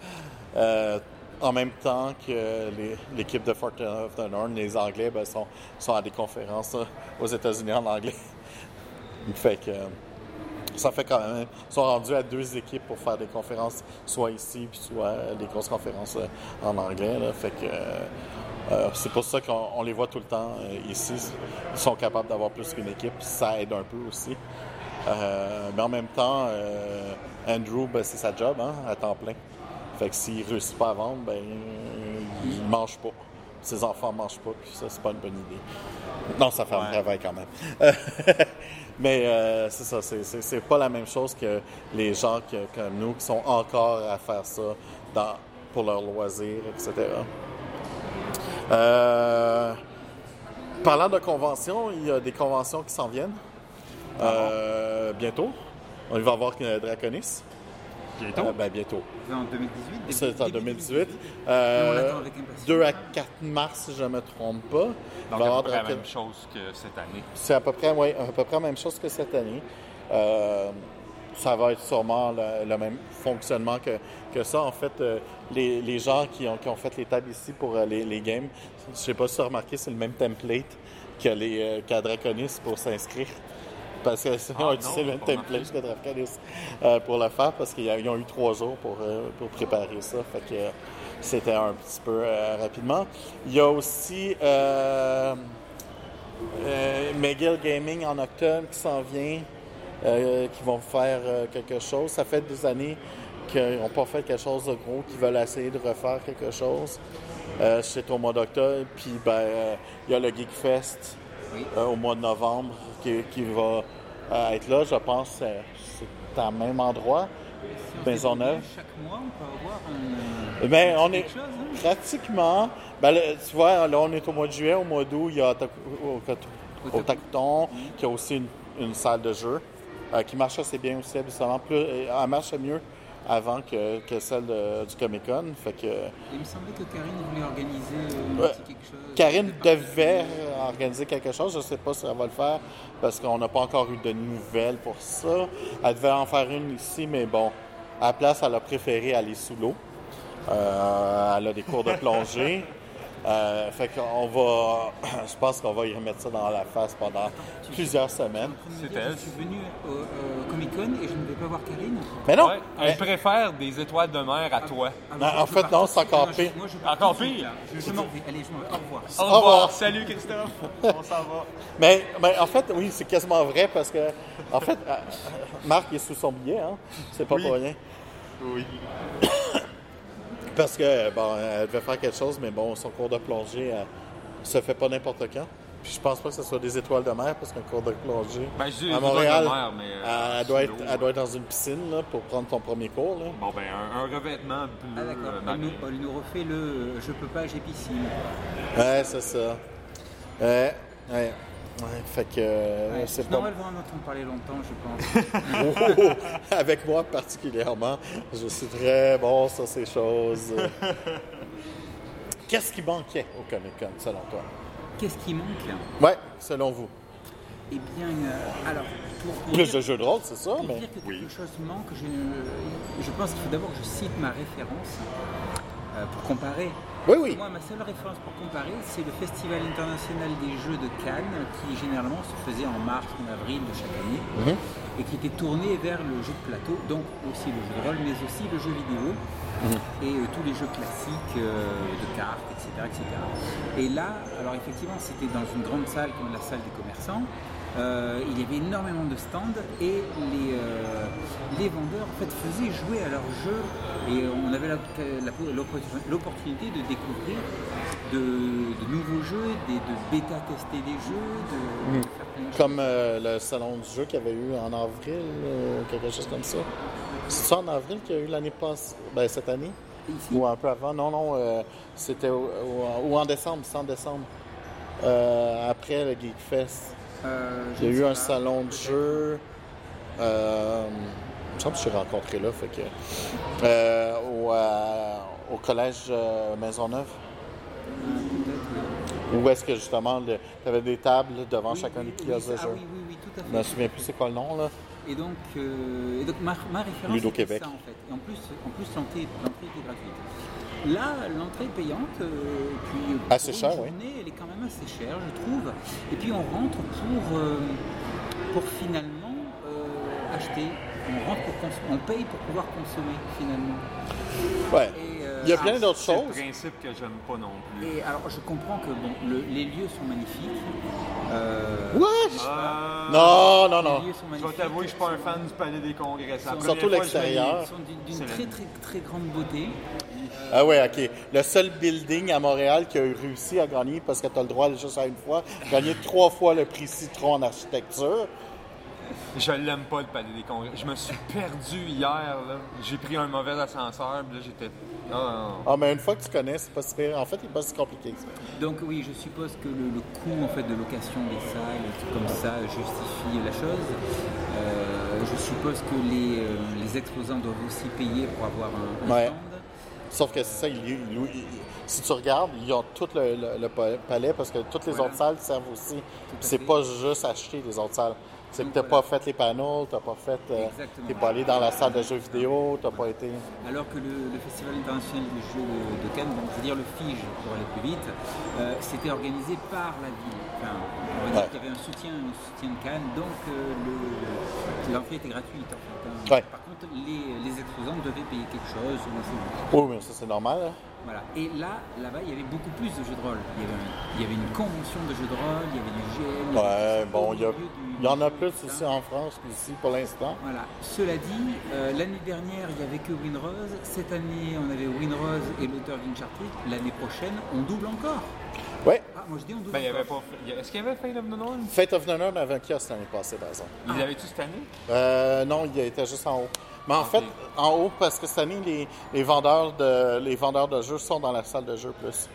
Euh, en même temps que l'équipe de Fort of the North, les Anglais, ben, sont, à des conférences euh, aux États-Unis en anglais. fait que ça fait quand même. Ils sont rendus à deux équipes pour faire des conférences, soit ici, puis soit euh, des grosses conférences euh, en anglais. là. Fait que euh, euh, c'est pour ça qu'on on les voit tout le temps euh, ici. Ils sont capables d'avoir plus qu'une équipe. Ça aide un peu aussi. Euh, mais en même temps, euh, Andrew, ben, c'est sa job hein, à temps plein. Fait que s'il réussit pas à vendre, ben, il mange pas. Ses enfants mangent pas, puis ça, c'est pas une bonne idée. Non, ça fait un travail quand même. Mais euh, c'est ça, c'est- pas la même chose que les gens que- comme nous qui sont encore à faire ça dans, pour leur loisir, etc. Euh, parlant de conventions, il y a des conventions qui s'en viennent. Euh, bientôt. On va voir que Draconis. Bientôt. Euh, ben, bientôt. C'est en 2018 début- C'est en début 2018. on Euh. 2 à 4 mars, si je ne me trompe pas. Donc, à avoir peu près la même chose que cette année. C'est à peu près, ouais, à peu près la même chose que cette année. Euh, ça va être sûrement le, le même fonctionnement que, que ça. En fait, euh, les, les gens qui ont, qui ont fait les tables ici pour euh, les, les games, je sais pas si tu as remarqué, c'est le même template que les, euh, Draconis pour s'inscrire. Parce que c'est Ah, le template Draconis euh, pour le faire parce qu'ils ont eu trois jours pour, euh, pour préparer ça. Fait que euh, c'était un petit peu euh, rapidement. Il y a aussi McGill Gaming en octobre qui s'en vient, qui vont faire quelque chose. Ça fait des années qu'ils n'ont pas fait quelque chose de gros, qu'ils veulent essayer de refaire quelque chose. C'est au mois d'octobre. Puis ben, il y a le Geek Fest au mois de novembre qui, qui va euh, être là. Je pense euh, c'est à même endroit. Maisonneuve. Chaque mois, on peut avoir un. Ben, on est chose, hein? pratiquement. Ben, là, tu vois, là, on est au mois de juillet. Au mois d'août, il y a au, au Takuton, qui a aussi une, une salle de jeu euh, qui marche assez bien aussi, habituellement. Plus, elle marche mieux avant que, que celle de- du Comic Con. Fait que Il me semblait que Karine voulait organiser euh, Ouais. quelque chose. Karine devait organiser quelque chose. Je ne sais pas si elle va le faire parce qu'on n'a pas encore eu de nouvelles pour ça. Elle devait en faire une ici, mais bon, à la place, elle a préféré aller sous l'eau. Euh, elle a des cours de plongée. Euh, fait qu'on va, je pense qu'on va y remettre ça dans la face pendant plusieurs semaines. C'est Je suis venu au Comic Con et je ne vais pas voir Karine. Mais non, Ouais, elle préfère des étoiles de mer à toi. Ah, Non, je- en fait, non, c'est encore pire. Moi, je pars Encore pire? Je, vais. Allez, je m'en vais. Au revoir. Au revoir. Salut Christophe. On s'en va. mais, mais en fait, oui, c'est quasiment vrai parce que, en fait, euh, Marc est sous son billet, hein. C'est pas Oui. pour rien. Oui. Parce que, bon, elle devait faire quelque chose, mais bon, son cours de plongée euh, se fait pas n'importe quand. Puis je pense pas que ce soit des étoiles de mer parce qu'un cours de plongée. Ben, je dis à Montréal, étoiles de mer, mais, euh, elle, elle doit être, elle doit être dans une piscine là, pour prendre ton premier cours. Là. Bon, ben, un, un revêtement bleu Ah d'accord, euh, elle, nous, elle nous refait le je peux pas, j'ai piscine. Ouais, c'est ça. Ouais, ouais. Ouais, fait que euh, Ouais, c'est pas. en parler longtemps, je pense. Oh, avec moi particulièrement, je suis très bon sur ces choses. Qu'est-ce qui manquait au Comic Con selon toi? Qu'est-ce qui manque Ouais, selon vous. Eh bien, euh, alors, pour, pour Plus dire- de jeux de rôle, c'est ça, pour mais. dire que quelque chose manque, je, je pense qu'il faut d'abord que je cite ma référence pour comparer. Oui, oui. Moi, ma seule référence pour comparer, c'est le Festival international des jeux de Cannes, qui généralement se faisait en mars ou en avril de chaque année, Mhm. et qui était tourné vers le jeu de plateau, donc aussi le jeu de rôle, mais aussi le jeu vidéo, et euh, tous les jeux classiques euh, de cartes, etc., etc. Et là, alors effectivement, c'était dans une grande salle comme la salle des commerçants. Euh, il y avait énormément de stands et les, euh, les vendeurs en fait, faisaient jouer à leurs jeux et on avait l'opportunité de découvrir de, de nouveaux jeux, de bêta-tester des jeux, de, choses. Comme euh, le salon du jeu qu'il y avait eu en avril, ou quelque chose comme ça. C'est ça en avril qu'il y a eu l'année passée? Ben, cette année? Ici, Ou un peu avant? Non, non, euh, c'était ou en décembre, c'est en décembre. Euh, après le Geek Fest. Euh, Il y a ne eu un salon de jeu. Euh, il me semble que je suis rencontré là. Fait que, euh, au, euh, au collège Maisonneuve. Où est-ce que justement, tu avais des tables devant Oui, chacun oui, des oui, kiosques de ah jeu? oui, oui, oui, tout à Je me fait. souviens plus c'est quoi le nom là. Et donc, euh, et donc ma, ma référence Québec. ça en fait. Et en plus, en plus l'entrée était gratuite. Là, l'entrée est payante, euh, puis Assez cher, une oui. journée, elle est quand même assez chère, je trouve. Et puis on rentre pour, euh, pour finalement euh, acheter. On rentre pour on paye pour pouvoir consommer finalement. Ouais. Et, Il y a plein d'autres C'est le choses. principe que j'aime pas non plus. Et alors, je comprends que bon, le- les lieux sont magnifiques. Euh, What? Euh, Non, non, non. Les lieux sont Je vais t'avouer, je suis pas un fan du Palais des Congrès. Surtout l'extérieur. Ils sont d'une- très, très, très grande beauté. Ah ouais, ok. Le seul building à Montréal qui a réussi à gagner, parce que tu as le droit juste à une fois, gagner trois fois le prix Citron en architecture. Je l'aime pas, le Palais des Congrès. Je me suis perdu hier. là. J'ai pris un mauvais ascenseur, puis là, j'étais. Ah, non. Ah, mais une fois que tu connais, c'est pas si pire. En fait, il n'est pas si compliqué que ça. Donc oui, je suppose que le, le coût en fait de location des salles, et tout comme ça, justifie la chose. Euh, je suppose que les, euh, les exposants doivent aussi payer pour avoir un, un Ouais. stand. Sauf que c'est ça, il, il- il- si tu regardes, ils ont tout le, le- le pa- palais parce que toutes les Voilà. autres salles servent aussi. à C'est fait. pas juste acheter les autres salles. C'est que tu voilà. pas fait les panneaux, tu pas fait. euh, pas allé dans la salle de jeux vidéo, tu pas été. Alors que le, le Festival international des jeux de, de Cannes, donc je veux dire le FIGE pour aller plus vite, euh, c'était organisé par la ville. Enfin, on va dire Ouais. qu'il y avait un soutien, un soutien de Cannes, donc euh, le- l'entrée était gratuite en fait. hein. Ouais. Par contre, les, les exposants devaient payer quelque chose. Oui, mais ça, c'est normal. hein. Voilà. Et là, là-bas, il y avait beaucoup plus de jeux de rôle. Il y avait, un- il y avait une convention de jeux de rôle, il y avait du GN. il y avait Ouais, bon, il y, a- du- il y en a plus ici en France qu'ici pour l'instant. Voilà. Cela dit, euh, l'année dernière, il n'y avait que Winrose. Cette année, on avait Winrose et l'auteur d'Uncharted. L'année prochaine, on double encore. Ouais, Ah, moi je dis on double Ben, encore. pas. Est-ce qu'il y avait Fate of the North? Fate of the North avait un kiosque l'année passée, par exemple. Il l'avait-tu cette année? Euh, non, il était juste en haut. Mais en fait, en haut, parce que cette année, les, les vendeurs de, les vendeurs de jeux sont dans la salle de jeu plus.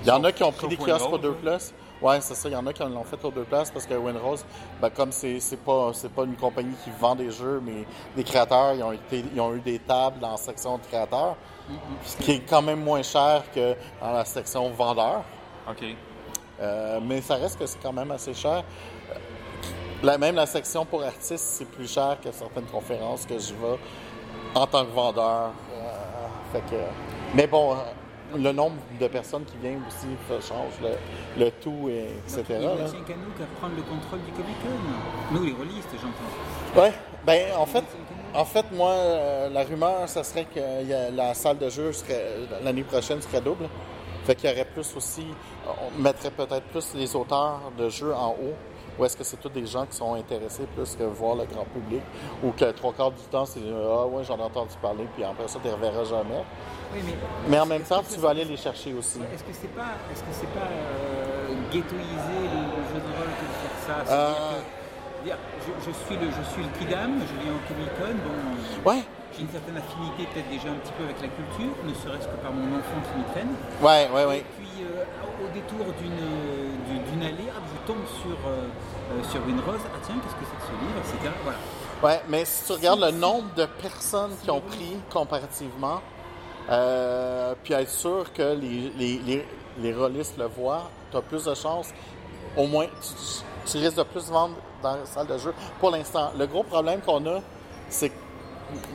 Il y en a qui ont pris des kiosques aux deux places. Ouais, c'est ça. Il y en a qui l'ont fait aux deux places parce que Winrose, ben, comme c'est c'est pas, pas une compagnie qui vend des jeux, mais des créateurs, ils ont, été, ils ont eu des tables dans la section de créateurs, ce qui est quand même moins cher que dans la section vendeurs. OK. Euh, mais ça reste que c'est quand même assez cher. Même la section pour artistes, c'est plus cher que certaines conférences que je vais en tant que vendeur. Euh, fait que, mais bon, euh, le nombre de personnes qui viennent aussi ça change le, le tout, et etc. Il ne tient qu'à nous qu'à prendre le contrôle du Comic Con. Nous, les rôlistes, j'entends. Ouais, ben en fait, en fait, moi, euh, la rumeur, ça serait que a- la salle de jeu serait l'année prochaine serait double. Fait qu'il y aurait plus aussi, on mettrait peut-être plus les auteurs de jeux en haut. Ou est-ce que c'est tous des gens qui sont intéressés plus que voir le grand public? Ou que trois quarts du temps, c'est Ah ouais, j'en ai entendu parler, puis après ça, tu ne reverras jamais. Oui, mais Mais en même temps, que tu vas aller les chercher aussi. Est-ce que c'est pas, est-ce que c'est pas euh, une ghettoiser le, le jeu de rôle que de faire ça? Euh. Je, je suis le, je suis le Kidam, je viens au Comic Con, bon, euh, Ouais, j'ai une certaine affinité peut-être déjà un petit peu avec la culture, ne serait-ce que par mon enfant qui m'y traîne. ouais, ouais, ouais. Et puis euh, au détour d'une d'une- d'une allée, hop, je tombe sur, euh, euh, sur une rose, ah tiens, qu'est-ce que c'est que ce livre, etc. Voilà. Ouais, mais si tu regardes le nombre de personnes qui ont pris comparativement, euh, puis être sûr que les, les, les, les rôlistes le voient, tu as plus de chances. Au moins, tu, tu risques de plus vendre dans la salle de jeu. Pour l'instant, le gros problème qu'on a, c'est que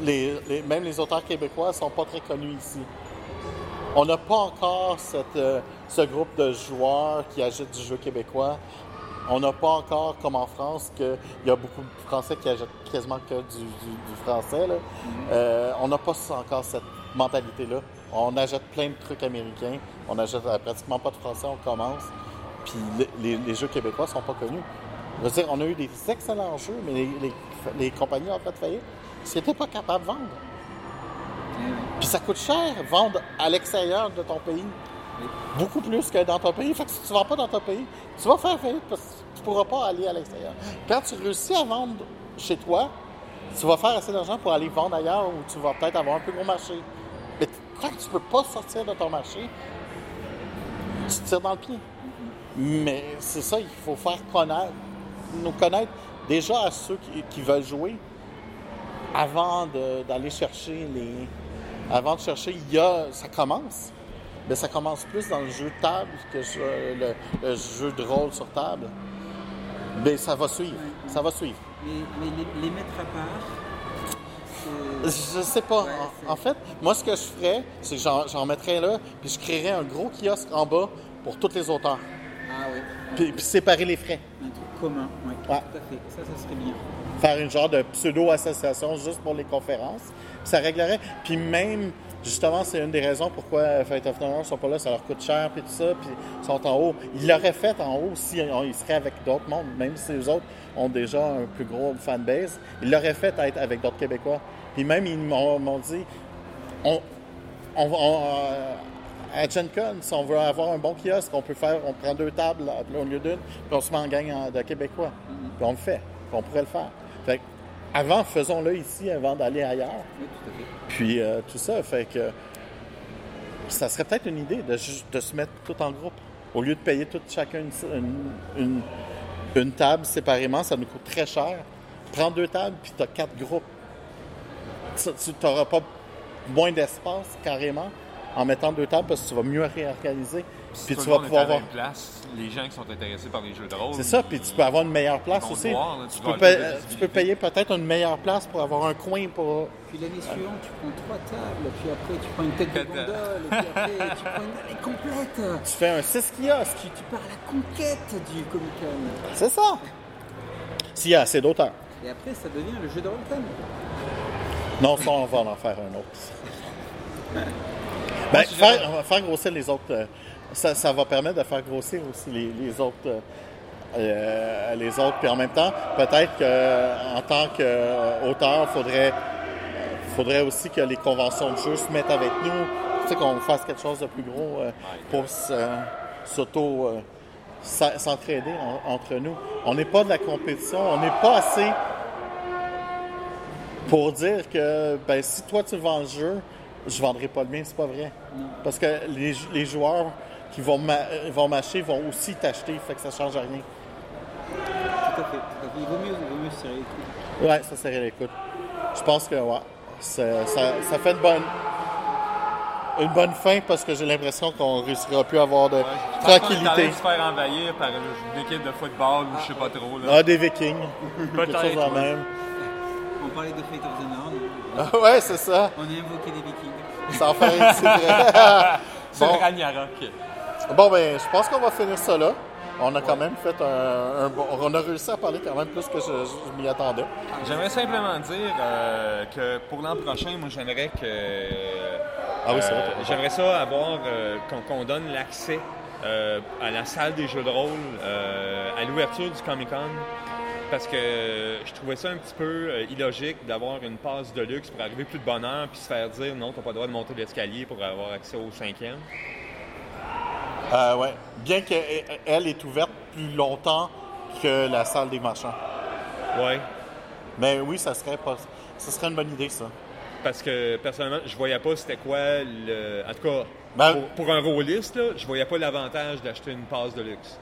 les, les- même les auteurs québécois sont pas très connus ici. On n'a pas encore cette, euh, ce groupe de joueurs qui achètent du jeu québécois. On n'a pas encore, comme en France, qu'il y a beaucoup de Français qui achètent quasiment que du, du- du français. là. Euh, on n'a pas encore cette mentalité-là. On achète plein de trucs américains. On achète euh, pratiquement pas de français, on commence. Puis les, jeux québécois sont pas connus. Je veux dire, on a eu des excellents jeux, mais les, compagnies ont fait faillite. Ils n'étaient pas capables de vendre. Puis ça coûte cher vendre à l'extérieur de ton pays. Beaucoup plus que dans ton pays. Fait que si tu ne vends pas dans ton pays, tu vas faire faillite parce que tu ne pourras pas aller à l'extérieur. Quand tu réussis à vendre chez toi, tu vas faire assez d'argent pour aller vendre ailleurs où tu vas peut-être avoir un plus gros marché. Mais que tu ne peux pas sortir de ton marché, tu te tires dans le pied. Mais c'est ça, il faut faire connaître, nous connaître déjà à ceux qui, qui veulent jouer avant d'aller chercher les. Avant de chercher, il y a. Ça commence. Mais ça commence plus dans le jeu de table que le, le jeu de rôle sur table. Mais ça va suivre. Ça va suivre. Mais, mais les, les mettre à part, c'est- Je sais pas. Ouais, En- en, fait, moi, ce que je ferais, c'est que j'en, j'en mettrais là, puis je créerais un gros kiosque en bas pour tous les auteurs. Puis, puis séparer les frais. un truc commun, ouais, Ouais. tout à fait. Ça, ça serait bien. faire une genre de pseudo-association juste pour les conférences. Ça réglerait. Puis même, justement, c'est une des raisons pourquoi Fate of Honor sont pas là. Ça leur coûte cher, puis tout ça, puis ils sont en haut. Ils l'auraient fait en haut si on- ils seraient avec d'autres mondes, même si les autres ont déjà un plus gros fanbase. Ils l'auraient fait être avec d'autres Québécois. Puis même, ils m'ont dit, on, on, va- on, euh, à Gen Con, si on veut avoir un bon kiosque, on peut faire, on prend deux tables là, au lieu d'une, puis on se met en gang en- de Québécois. Puis on le fait. Puis on pourrait le faire. Fait que, avant, faisons-le ici avant d'aller ailleurs. Oui, tout à fait. Puis euh, tout ça, fait que ça serait peut-être une idée de, de se mettre tout en groupe. Au lieu de payer tout chacun une, une, une- une table séparément, ça nous coûte très cher. Prends deux tables, puis tu as quatre groupes. Ça, tu n'auras pas moins d'espace carrément en mettant deux tables parce que tu vas mieux réorganiser. Puis tu vas pouvoir avoir. place, les gens qui sont intéressés par les jeux de rôle. C'est ça, puis tu peux avoir une meilleure place aussi. voir, là, tu peux tu payer peut-être une meilleure place pour avoir un coin pour. Puis l'année suivante, tu prends trois tables, puis après tu prends une tête de gondole, et puis après tu prends une allée complète. Tu fais un 6 kiosques. Tu, pars à la conquête du Comic Con. C'est ça. S'il y a assez d'auteurs. Et après, ça devient le jeu de rôle. Non, ça, on va en faire un autre. Ben, faire, on va faire grossir les autres. euh, ça, ça va permettre de faire grossir aussi les, les autres. euh, euh, les autres. Puis en même temps, peut-être qu'en tant qu'auteur, il faudrait, faudrait aussi que les conventions de jeu se mettent avec nous. Tu sais, qu'on fasse quelque chose de plus gros euh, pour s'auto. euh, s'a- s'entraider en- entre nous. On n'est pas de la compétition, on n'est pas assez pour dire que ben, si toi tu vends le jeu, je vendrai pas le mien, c'est pas vrai. Parce que les, jou- les joueurs qui vont, ma- vont m'acheter vont aussi t'acheter, fait que ça change rien. Tout à fait. tout à fait. Il vaut mieux, il vaut mieux serrer les coudes. Ouais, ça serait l'écoute. Je pense que ouais, ça, ça, ça fait une bonne une bonne fin parce que j'ai l'impression qu'on réussira plus à avoir de en train tranquillité. se faire envahir par une équipe de football ou je sais pas trop. Là. Ah, des vikings. Quelque chose en même. On parlait de Fate of the Nord. Ah, ouais, c'est ça. On a invoqué des vikings. Ça en fait c'est vrai. C'est Bon. Ragnarok. Bon, ben, je pense qu'on va finir ça là. On a quand même fait un, un bon- On a réussi à parler quand même plus que je, je m'y attendais. J'aimerais simplement dire euh, que pour l'an prochain, moi j'aimerais que. Ah oui, c'est vrai, euh, J'aimerais ça avoir euh, qu'on donne l'accès à la salle des jeux de rôle à l'ouverture du Comic Con. Parce que je trouvais ça un petit peu euh, illogique d'avoir une passe de luxe pour arriver plus de bonne heure puis se faire dire non, t'as pas le droit de monter l'escalier pour avoir accès au cinquième. Euh, ouais. Bien qu'elle est ouverte plus longtemps que la salle des marchands. Ouais. Mais oui, ça serait pas. Ça serait une bonne idée, ça. Parce que personnellement, je voyais pas c'était quoi le. En tout cas, Ben- pour, pour un rôliste, là, je voyais pas l'avantage d'acheter une passe de luxe.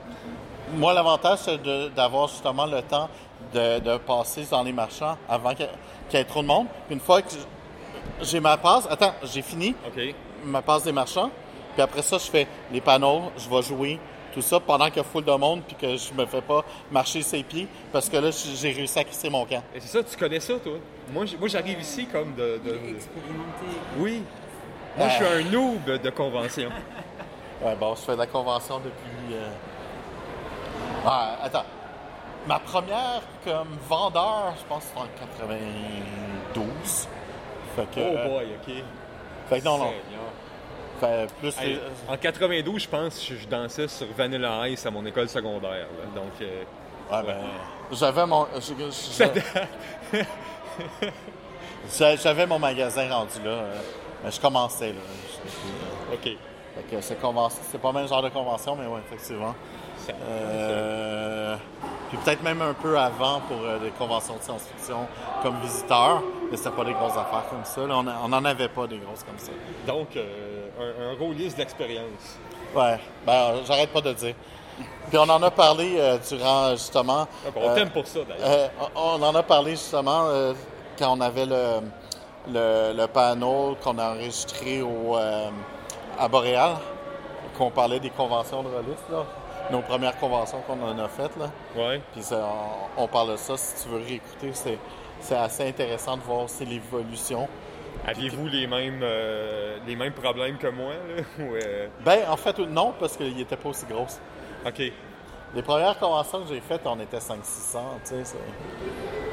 Moi, l'avantage, c'est de- d'avoir justement le temps de, de passer dans les marchands avant qu'il y ait trop de monde. Puis une fois que j'ai ma passe, attends, j'ai fini ma passe des marchands. Puis après ça, je fais les panneaux, je vais jouer, tout ça, pendant qu'il y a full de monde, puis que je me fais pas marcher ses pieds, parce que là, j'ai réussi à crisser mon camp. Et c'est ça, tu connais ça, toi? Moi, j- moi j'arrive ici comme de. de- Expérimenté. Oui. Moi, je suis un noob de convention. Ouais, bon, je fais de la convention depuis. euh, Ah, attends. Ma première comme vendeur, je pense que c'était en 92. Fait que. Oh euh, boy, OK. fait que non, non. Fait plus. Hey, les- en 92, je pense que je dansais sur Vanilla Ice à mon école secondaire. là. Donc, euh, Ouais, ben, j'avais mon. J'avais mon magasin rendu là. euh, mais je commençais, là. OK. Fait que c'est convention- c'est pas le même genre de convention, mais oui, effectivement. Euh, puis peut-être même un peu avant pour euh, des conventions de science-fiction comme visiteur, mais c'était pas des grosses affaires comme ça. là. On, a- on en avait pas des grosses comme ça. Donc, euh, un, un rôliste d'expérience. Ouais, ben j'arrête pas de le dire. Puis on en a parlé euh, durant justement. Donc, on euh, t'aime pour ça, d'ailleurs. euh, on en a parlé justement quand on avait le, le, le panneau qu'on a enregistré au, à Boréal, qu'on parlait des conventions de rôlistes, là. Nos premières conventions qu'on en a faites, là. Ouais. Puis ça, on, on parle de ça. Si tu veux réécouter, c'est, c'est assez intéressant de voir aussi l'évolution. Aviez-vous les mêmes, euh, les mêmes problèmes que moi? Là? Ou, euh, Ben, en fait, non, parce qu'il n'était pas aussi grosse. OK. Les premières conventions que j'ai faites, on était 500-600, tu sais. C'est,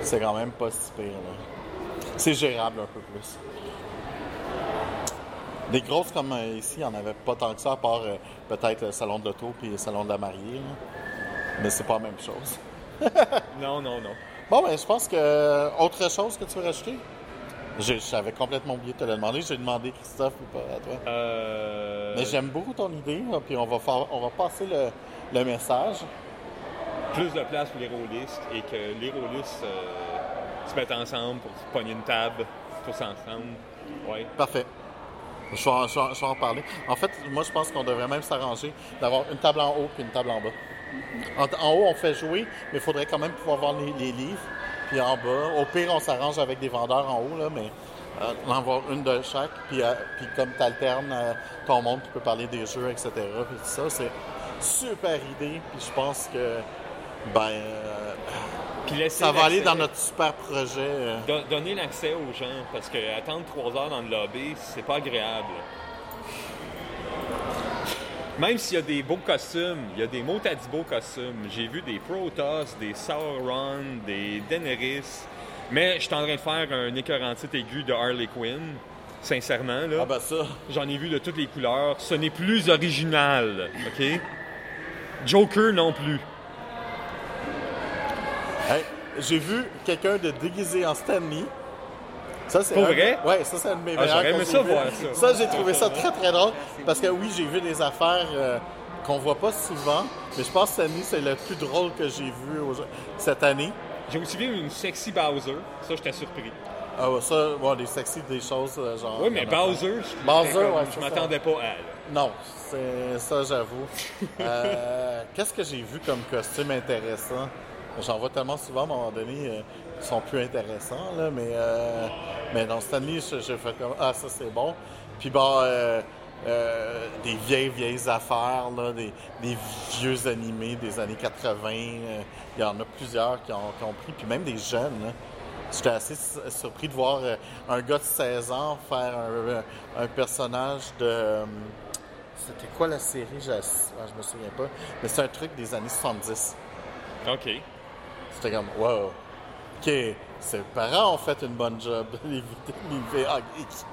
c'est quand même pas si pire, là. C'est gérable un peu plus. Des grosses comme euh, ici, il n'y en avait pas tant que ça, à part euh, peut-être le salon de l'auto puis le salon de la mariée. là. Mais c'est pas la même chose. Non, non, non. Bon, ben, je pense que. Autre chose que tu veux rajouter? J'avais complètement oublié de te le demander. J'ai demandé Christophe ou pas à toi. Euh, Mais j'aime beaucoup ton idée, là, puis on va, faire, on va passer le, le message. plus de place pour les rôlistes et que les rôlistes euh, se mettent ensemble pour pogner une table, tous ensemble. Ouais. Parfait. Je vais, en, parler. En fait, moi, je pense qu'on devrait même s'arranger d'avoir une table en haut puis une table en bas. En, haut, on fait jouer, mais il faudrait quand même pouvoir voir les, livres. Puis en bas, au pire, on s'arrange avec des vendeurs en haut, là, mais euh, en avoir une de chaque. Puis, euh, puis comme tu alternes ton monde, tu peux parler des jeux, etc. Puis tout ça, c'est super idée. Puis je pense que ben, euh, Puis ça va aller dans notre super projet. euh. Don- Donner l'accès aux gens, parce que attendre trois heures dans le lobby, c'est pas agréable. Même s'il y a des beaux costumes, il y a des mots à beaux costumes. J'ai vu des Protoss, des Sauron, des Daenerys. Mais je suis en train de faire un écœurant titre aigu de Harley Quinn. Sincèrement, là. Ah ben ça. J'en ai vu de toutes les couleurs. Ce n'est plus original, OK? Joker non plus. J'ai vu quelqu'un de déguisé en Stanley. Ça, c'est Pour un- vrai? Ouais, ça, c'est un de mes Ah, meilleurs j'aurais aimé ça voir ça. Ça, j'ai trouvé ça très, très drôle. Parce que oui, j'ai vu des affaires euh, qu'on voit pas souvent. Mais je pense que Stanley, c'est le plus drôle que j'ai vu cette année. J'ai aussi vu une sexy Bowser. Ça, j'étais surpris. Ah, ouais, ça, bon, des sexy, des choses euh, genre. Oui, mais Bowser, je- Bowser, ouais, je m'attendais pas à. là. Non, c'est ça, j'avoue. Euh, Qu'est-ce que j'ai vu comme costume intéressant? J'en vois tellement souvent, à un moment donné, euh, ils sont plus intéressants, là, mais, euh, mais dans Stanley, je, je fais comme Ah, ça c'est bon. Puis bon, euh, euh, des vieilles, vieilles affaires, là, des, des vieux animés des années 80. euh, Il y en a plusieurs qui ont, qui ont pris, puis même des jeunes. là. J'étais assez su- surpris de voir euh, un gars de 16 ans faire un, un personnage de. C'était quoi la série? Je, ah, je me souviens pas. Mais c'est un truc des années 70. OK. C'était comme, wow. OK, ses parents ont fait une bonne job. Les, les VA geeks.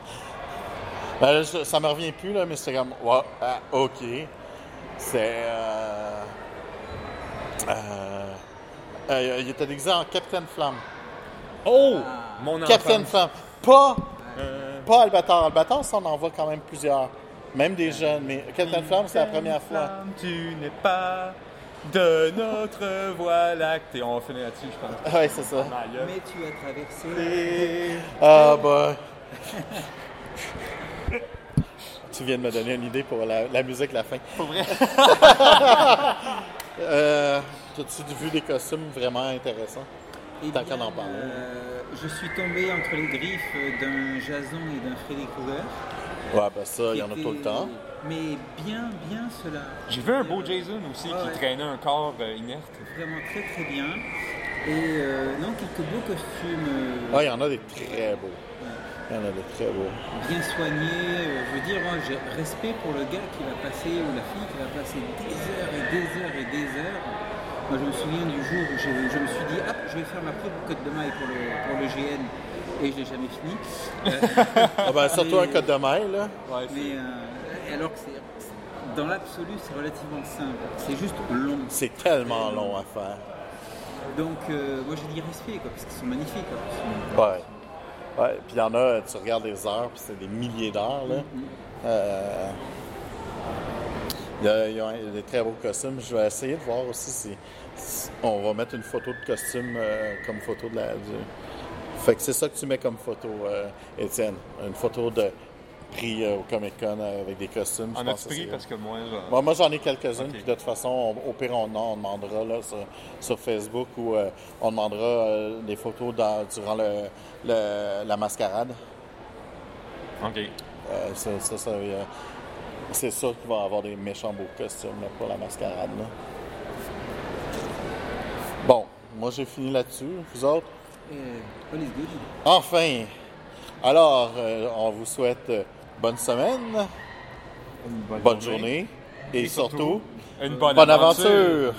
Ben là, je- ça me revient plus, là, mais c'était comme, wow, ah, OK. C'est. Euh, euh, euh, il était déguisé en Captain Flamme. Oh! Mon. Captain Flamme. Pas, Euh, pas Albator. Albator, ça, on en voit quand même plusieurs. Même des jeunes. Mais Captain Flamme, c'est la première fois. Flamme, Tu n'es pas de notre voie lactée. On va finir là-dessus, je pense. Ouais, c'est ça. Mais tu as traversé. Ah, bah. tu viens de me donner une idée pour la, la musique, la fin. Pour vrai? Euh, As-tu vu des costumes vraiment intéressants? Eh Tant qu'on en parle. euh, je suis tombé entre les griffes d'un Jason et d'un Freddy Krueger. Ouais, ben ça, il y en a tout le temps. Mais bien, bien cela. J'ai vu un beau Jason aussi Ah qui ouais. traînait un corps euh, inerte. Vraiment très très bien. Et euh, non, quelques beaux costumes euh, Ah, il y en a des très beaux. Il y en a des très beaux. bien soignés. Euh, je veux dire, moi j'ai respect pour le gars qui va passer, ou la fille qui va passer des heures et des heures et des heures. Moi je me souviens du jour où je, je me suis dit, hop, je vais faire ma propre code de maille pour le, pour le GN. Et je l'ai jamais fini. Euh, Ah, ben, surtout Mais- un code de maille, là. Ouais, mais euh, alors que c'est. Dans l'absolu, c'est relativement simple. C'est juste long. C'est tellement long à faire. Donc, euh, moi, j'ai dit respect, quoi, parce qu'ils sont magnifiques. quoi. Ouais. Ouais, puis il y en a, tu regardes les heures, puis c'est des milliers d'heures, là. Euh, Il y, a, il y a des très beaux costumes. Je vais essayer de voir aussi si, si on va mettre une photo de costume euh, comme photo de la. du- Fait que c'est ça que tu mets comme photo, euh, Étienne. Une photo de prix euh, au Comic Con avec des costumes. En as-tu pris c'est- parce que moi, je- Bon, moi, j'en ai quelques-unes, puis de toute façon, on- au pire, on, on demandera là, sur, sur Facebook ou euh, on demandera euh, des photos dans- durant le, le- la mascarade. Ok. Euh, ça, ça, ça, euh, c'est sûr qu'il va y avoir des méchants beaux costumes là, pour la mascarade. là. Bon, moi, j'ai fini là-dessus. Vous autres? Euh, good. Enfin! Alors, euh, on vous souhaite euh, bonne semaine, Une bonne journée et, surtout, une bonne, bonne aventure. aventure.